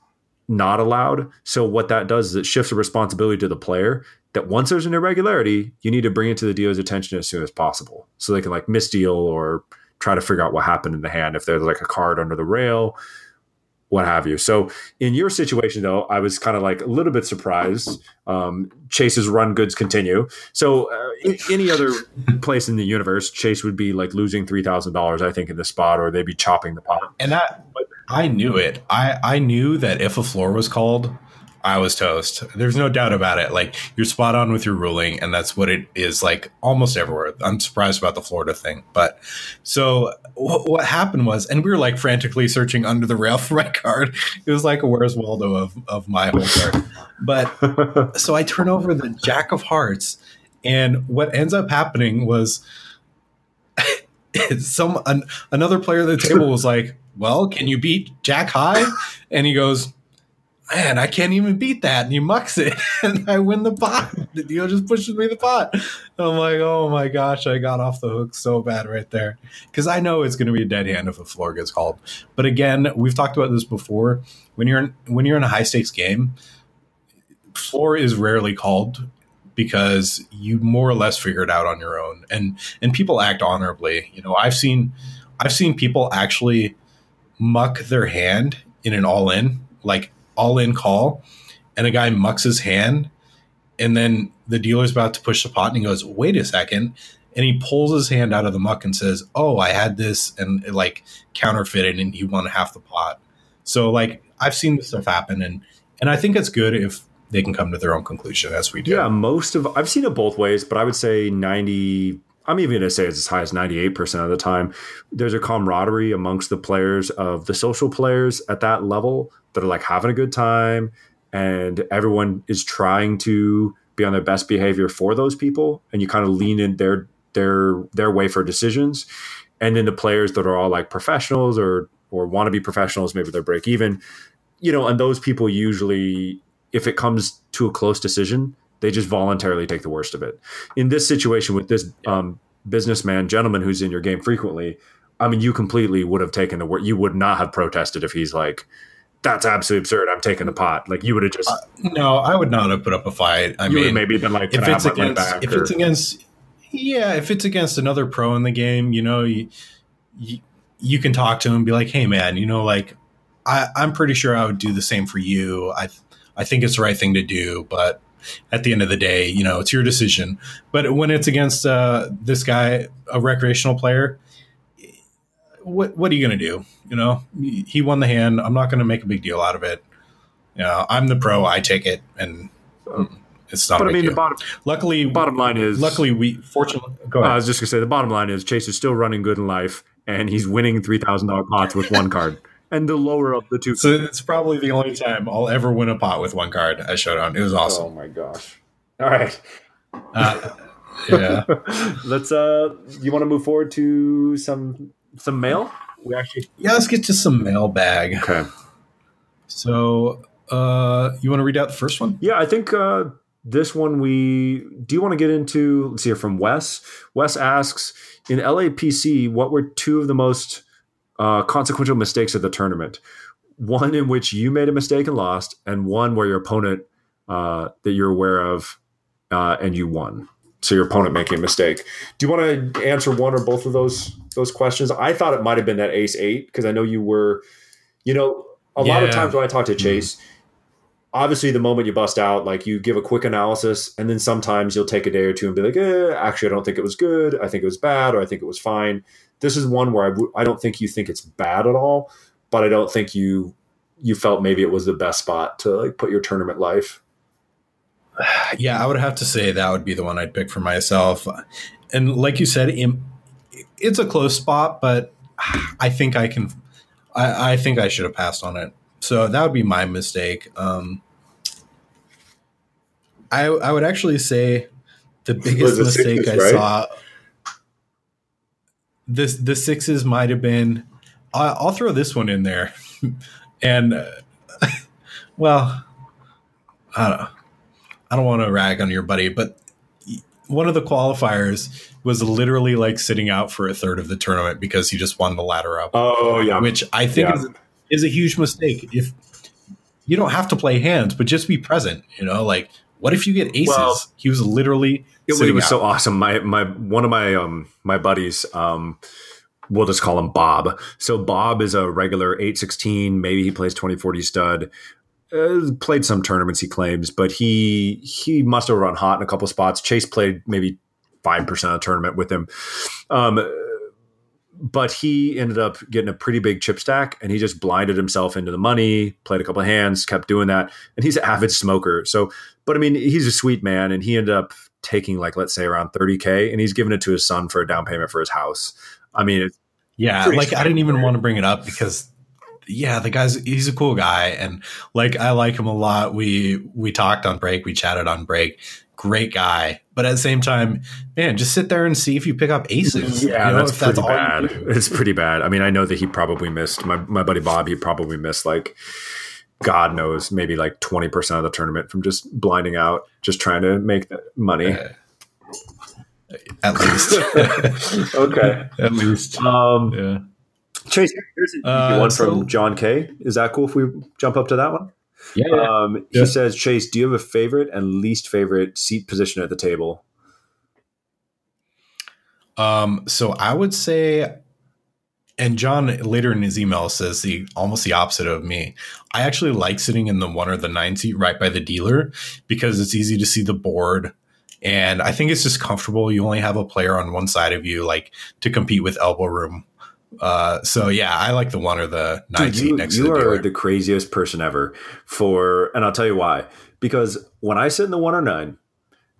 not allowed. So what that does is it shifts the responsibility to the player that once there's an irregularity, you need to bring it to the dealer's attention as soon as possible, so they can like misdeal or try to figure out what happened in the hand if there's like a card under the rail what have you. So in your situation, though, I was kind of like a little bit surprised. Um, Chase's run goods continue. So uh, in, any other (laughs) place in the universe, Chase would be like losing three thousand dollars, I think, in the spot, or they'd be chopping the pot. And that I knew it. I I knew that if a floor was called, I was toast. There's no doubt about it. Like you're spot on with your ruling, and that's what it is like almost everywhere. I'm surprised about the Florida thing, but so what, what happened was, and we were like frantically searching under the rail (laughs) for my card. It was like a Where's Waldo of of my hole card. But (laughs) so I turn over the Jack of Hearts, and what ends up happening was (laughs) some an, another player at the table was like, "Well, can you beat Jack High?" And he goes man, I can't even beat that. And he mucks it, (laughs) and I win the pot. The deal just pushes me the pot. I'm like, oh my gosh, I got off the hook so bad right there. Because I know it's going to be a dead hand if a floor gets called. But again, we've talked about this before. When you're in, when you're in a high stakes game, floor is rarely called because you more or less figure it out on your own, and and people act honorably. You know, I've seen I've seen people actually muck their hand in an all in like all in call and a guy mucks his hand and then the dealer's about to push the pot and he goes, wait a second. And he pulls his hand out of the muck and says, Oh, I had this and it, like counterfeited and he won half the pot. So like I've seen this stuff happen and and I think it's good if they can come to their own conclusion as we do. Yeah, most of I've seen it both ways, but I would say 90 I'm even going to say it's as high as 98% of the time. There's a camaraderie amongst the players of the social players at that level that are like having a good time and everyone is trying to be on their best behavior for those people and you kind of lean in their their their way for decisions and then the players that are all like professionals or or want to be professionals maybe they're break even you know and those people usually if it comes to a close decision they just voluntarily take the worst of it in this situation with this um, businessman gentleman who's in your game frequently i mean you completely would have taken the word you would not have protested if he's like that's absolutely absurd. I'm taking the pot. Like you would have just uh, no, I would not have put up a fight. I mean, maybe been like, if it's against, if or, it's against, yeah, if it's against another pro in the game, you know, you, you, you can talk to him and be like, hey, man, you know, like I, I'm pretty sure I would do the same for you. I, I think it's the right thing to do, but at the end of the day, you know, it's your decision. But when it's against uh, this guy, a recreational player, what what are you going to do? You know, he won the hand. I'm not going to make a big deal out of it. You know, I'm the pro. I take it, and it's not. But I mean, deal. the bottom. Luckily, bottom line is. Luckily, we fortunately. Go ahead. I was just going to say the bottom line is Chase is still running good in life, and he's winning three thousand dollar pots with one card. (laughs) And the lower of the two. So it's probably the only time I'll ever win a pot with one card at Showdown. It was awesome. Oh my gosh! All right. Uh, yeah. (laughs) Let's. Uh, you want to move forward to some some mail? We actually yeah. Let's get to some mailbag. Okay. So, uh, you want to read out the first one? Yeah, I think uh, this one we do. You want to get into? Let's see here from Wes. Wes asks in LAPC, what were two of the most uh, consequential mistakes of the tournament? One in which you made a mistake and lost, and one where your opponent uh, that you're aware of uh, and you won so your opponent making a mistake. Do you want to answer one or both of those those questions? I thought it might have been that ace eight because I know you were, you know, a yeah. lot of times when I talk to mm-hmm. Obviously the moment you bust out, like you give a quick analysis, and then sometimes you'll take a day or two and be like, eh, actually, I don't think it was good. I think it was bad, or I think it was fine. This is one where I w- I don't think you think it's bad at all, but I don't think you you felt maybe it was the best spot to like put your tournament life. (sighs) Yeah, I would have to say that would be the one I'd pick for myself. And like you said, it's a close spot, but (sighs) I think I can. I, I think I should have passed on it. So that would be my mistake. Um, I I would actually say the biggest mistake sixes, I right? saw. This the sixes might have been. I'll, I'll throw this one in there, (laughs) and uh, (laughs) well, I don't. I don't want to rag on your buddy, but one of the qualifiers was literally like sitting out for a third of the tournament because he just won the ladder up. Oh yeah, which I think yeah. is, is a huge mistake. If you don't have to play hands, but just be present. You know, like what if you get aces? Well, he was literally. It, was out. so awesome. My my one of my um my buddies um we'll just call him Bob. So Bob is a regular 816, maybe he plays 2040 stud. Uh, played some tournaments he claims, but he he must have run hot in a couple spots. Chase played maybe 5% of the tournament with him. Um, but he ended up getting a pretty big chip stack and he just blinded himself into the money, played a couple of hands, kept doing that. And he's an avid smoker. So, but I mean, he's a sweet man and he ended up taking like, let's say around 30K and he's given it to his son for a down payment for his house. I mean, yeah, like I didn't even want to bring it up because yeah, the guy's he's a cool guy and like I like him a lot. We we talked on break, we chatted on break great guy. But at the same time, man, just sit there and see if you pick up aces. Yeah, you know, that's pretty that's bad. It's pretty bad. I mean, I know that he probably missed my my buddy Bob. He probably missed like God knows, maybe like twenty percent of the tournament from just blinding out, just trying to make money. Uh, at least, (laughs) okay. (laughs) At least, um, yeah. Chase, here's a uh, one so, from John K. Is that cool if we jump up to that one? Yeah. Um, he yeah. says, Chase, do you have a favorite and least favorite seat position at the table? Um, so I would say, and John later in his email says the almost the opposite of me. I actually like sitting in the one or the nine seat right by the dealer because it's easy to see the board. And I think it's just comfortable. You only have a player on one side of you, like to compete with elbow room uh, so yeah, I like the one or the nine Dude, you, next you to the are the craziest person ever. For and I'll tell you why. Because when I sit in the one or nine,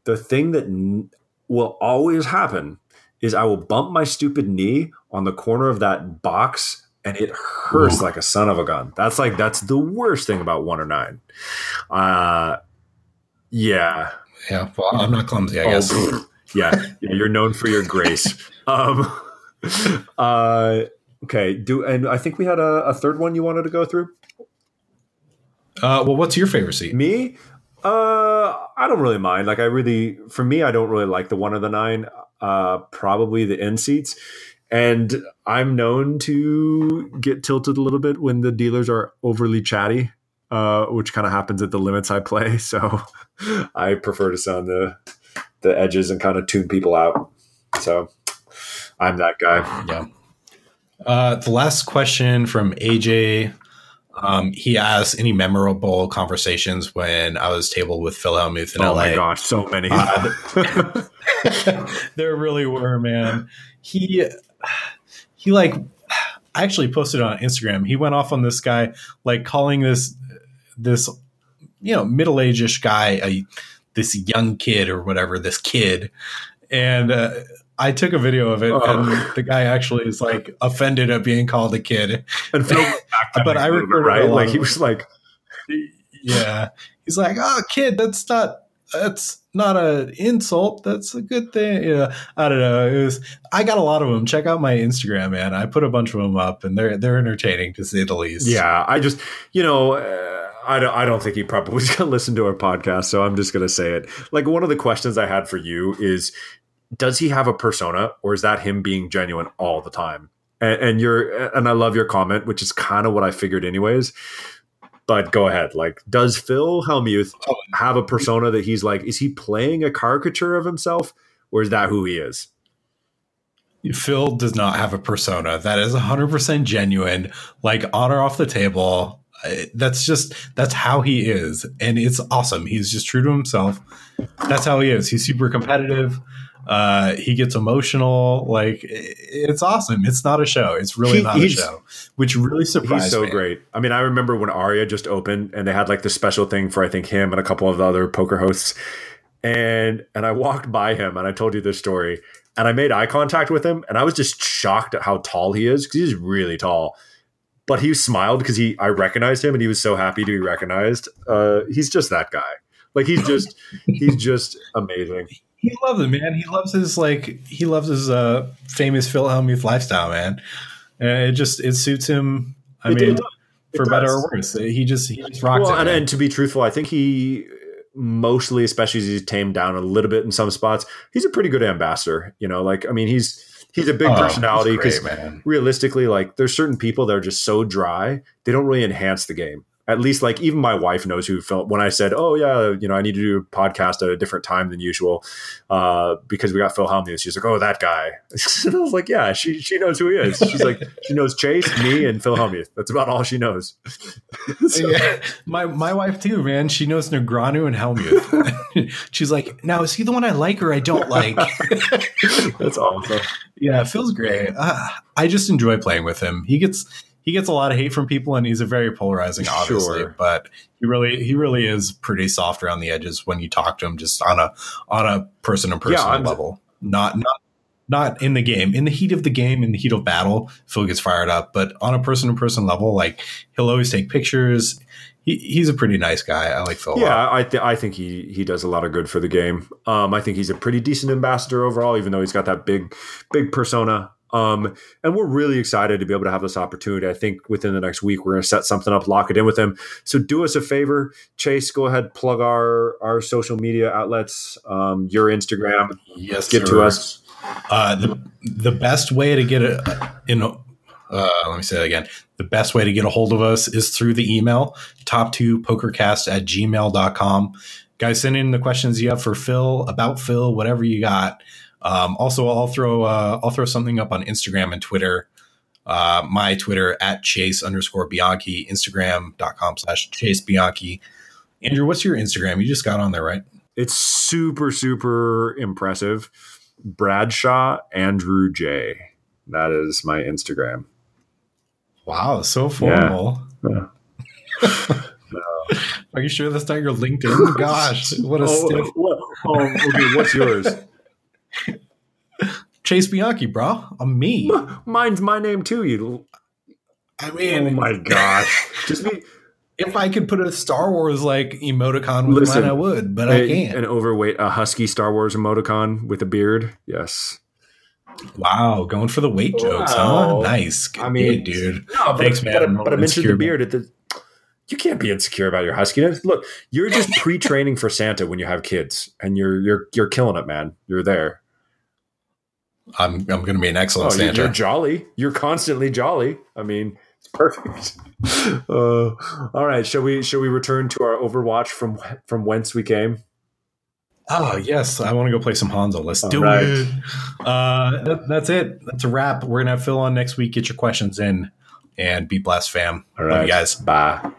the thing that n- will always happen is I will bump my stupid knee on the corner of that box and it hurts Ooh. like a son of a gun. That's like that's the worst thing about one or nine. Uh yeah. Yeah. Well, I'm not clumsy, I oh, guess. (laughs) yeah. yeah. You're known for your grace. (laughs) Um (laughs) uh, okay. Do and I think we had a, a, third one you wanted to go through. Uh, well, what's your favorite seat? Me? Uh, I don't really mind. Like, I really, for me, I don't really like the one of the nine. Uh, probably the end seats. And I'm known to get tilted a little bit when the dealers are overly chatty, uh, which kind of happens at the limits I play. (laughs) So I prefer to sit on the the edges and kind of tune people out. So I'm that guy. Yeah. Uh, the last question from AJ. Um, he asked any memorable conversations when I was tabled with Phil Hellmuth in oh LA. Oh my gosh, so many. Uh, (laughs) (laughs) there really were, man. He he like I actually posted on Instagram. He went off on this guy, like calling this this you know middle ageish guy a this young kid or whatever this kid, and uh, I took a video of it, and the guy actually is like offended at being called a kid. And Phil (laughs) but I recorded right, like he was like, yeah, he's like, oh, kid, that's not that's not an insult. That's a good thing. Yeah, I don't know. It was. I got a lot of them. Check out my Instagram, man. I put a bunch of them up, and they're they're entertaining to say the least. Yeah, I just you know. Uh, I don't, I don't think he probably (laughs) going to listen to our podcast, so I'm just going to say it. Like, one of the questions I had for you is does he have a persona or is that him being genuine all the time? And, and you're, and I love your comment, which is kind of what I figured anyways. But go ahead. Like, does Phil Hellmuth have a persona that he's like, is he playing a caricature of himself or is that who he is? Phil does not have a persona. That is 100% genuine. Like, on or off the table, That's just that's how he is, and it's awesome. He's just true to himself. That's how he is. He's super competitive. Uh, he gets emotional. Like it's awesome. It's not a show. It's really he, not a show, which really surprised He's so me. great. I mean, I remember when Aria just opened and they had like the special thing for I think him and a couple of the other poker hosts, and and I walked by him and I told you this story and I made eye contact with him and I was just shocked at how tall he is because he's really tall. But he smiled because he I recognized him and he was so happy to be recognized. Uh, he's just that guy. Like he's just he's just amazing. He loves it, man. He loves his like he loves his uh famous Phil Hellmuth lifestyle, man. And it just it suits him. I it mean, for better or worse, he just he just rocks well, it. And, and to be truthful, I think he mostly, especially as he's tamed down a little bit in some spots, he's a pretty good ambassador. You know, like I mean, he's he's a big oh, personality because realistically, like there's certain people that are just so dry they don't really enhance the game at least like even my wife knows who Phil when I said, "Oh yeah, you know, I need to do a podcast at a different time than usual uh, because we got Phil Hellmuth." She's like, "Oh, that guy." (laughs) and I was like, "Yeah, she she knows who he is." She's like, (laughs) she knows Chase, me, and Phil Hellmuth. That's about all she knows. (laughs) so. yeah, my my wife too, man. She knows Negreanu and Hellmuth. She's like, "Now is he the one I like or I don't like?" That's awesome. Yeah, Phil's great. Uh, I just enjoy playing with him. He gets he gets a lot of hate from people and he's a very polarizing obviously sure. but he really he really is pretty soft around the edges when you talk to him just on a on a person to person level not not not in the game in the heat of the game in the heat of battle phil gets fired up but on a person to person level like he'll always take pictures he, he's a pretty nice guy. I like Phil. Yeah, I, th- I think he he does a lot of good for the game. Um, I think he's a pretty decent ambassador overall, even though he's got that big big persona. Um, and we're really excited to be able to have this opportunity. I think within the next week, we're going to set something up, lock it in with him. So do us a favor, Chase, go ahead, plug our, our social media outlets, um, your Instagram. Yes, get sir. to us. Uh, the, the best way to get a, in, uh, let me say that again. The best way to get a hold of us is through the email, top two pokercast at gmail.com. Guys, send in the questions you have for Phil, about Phil, whatever you got. Um, also, I'll throw uh, I'll throw something up on Instagram and Twitter. Uh, my Twitter at Chase underscore Bianchi, Instagram.com slash Chase Bianchi. Andrew, what's your Instagram? You just got on there, right? It's super, super impressive. Bradshaw Andrew J. That is my Instagram. Wow, so formal. Yeah. Yeah. (laughs) Are you sure that's not your LinkedIn? (laughs) Gosh, what a oh, stiff. What, oh, okay, what's yours? Chase Bianchi, bro. I'm me. Mine's my name too. You. I mean, oh my gosh! (laughs) Just me. If I could put a Star Wars like emoticon with Listen, mine, I would, but I can't. An overweight, a husky Star Wars emoticon with a beard. Yes. Wow, going for the weight jokes, huh? Nice. Good I mean, dude. No, Thanks, man. But, but I mentioned the beard at the you can't be insecure about your huskiness. Look, you're just (laughs) pre-training for Santa when you have kids, and you're you're you're killing it, man. You're there. I'm I'm going to be an excellent oh, Santa. You're jolly. You're constantly jolly. I mean, it's perfect. (laughs) Uh, all right, shall we shall we return to our Overwatch from from whence we came? Oh yes, I want to go play some Hanzo. Let's all do right. it. Uh, that, that's it. That's a wrap. We're gonna have Phil on next week. Get your questions in, and be blessed, fam. All right, Love you guys. Bye.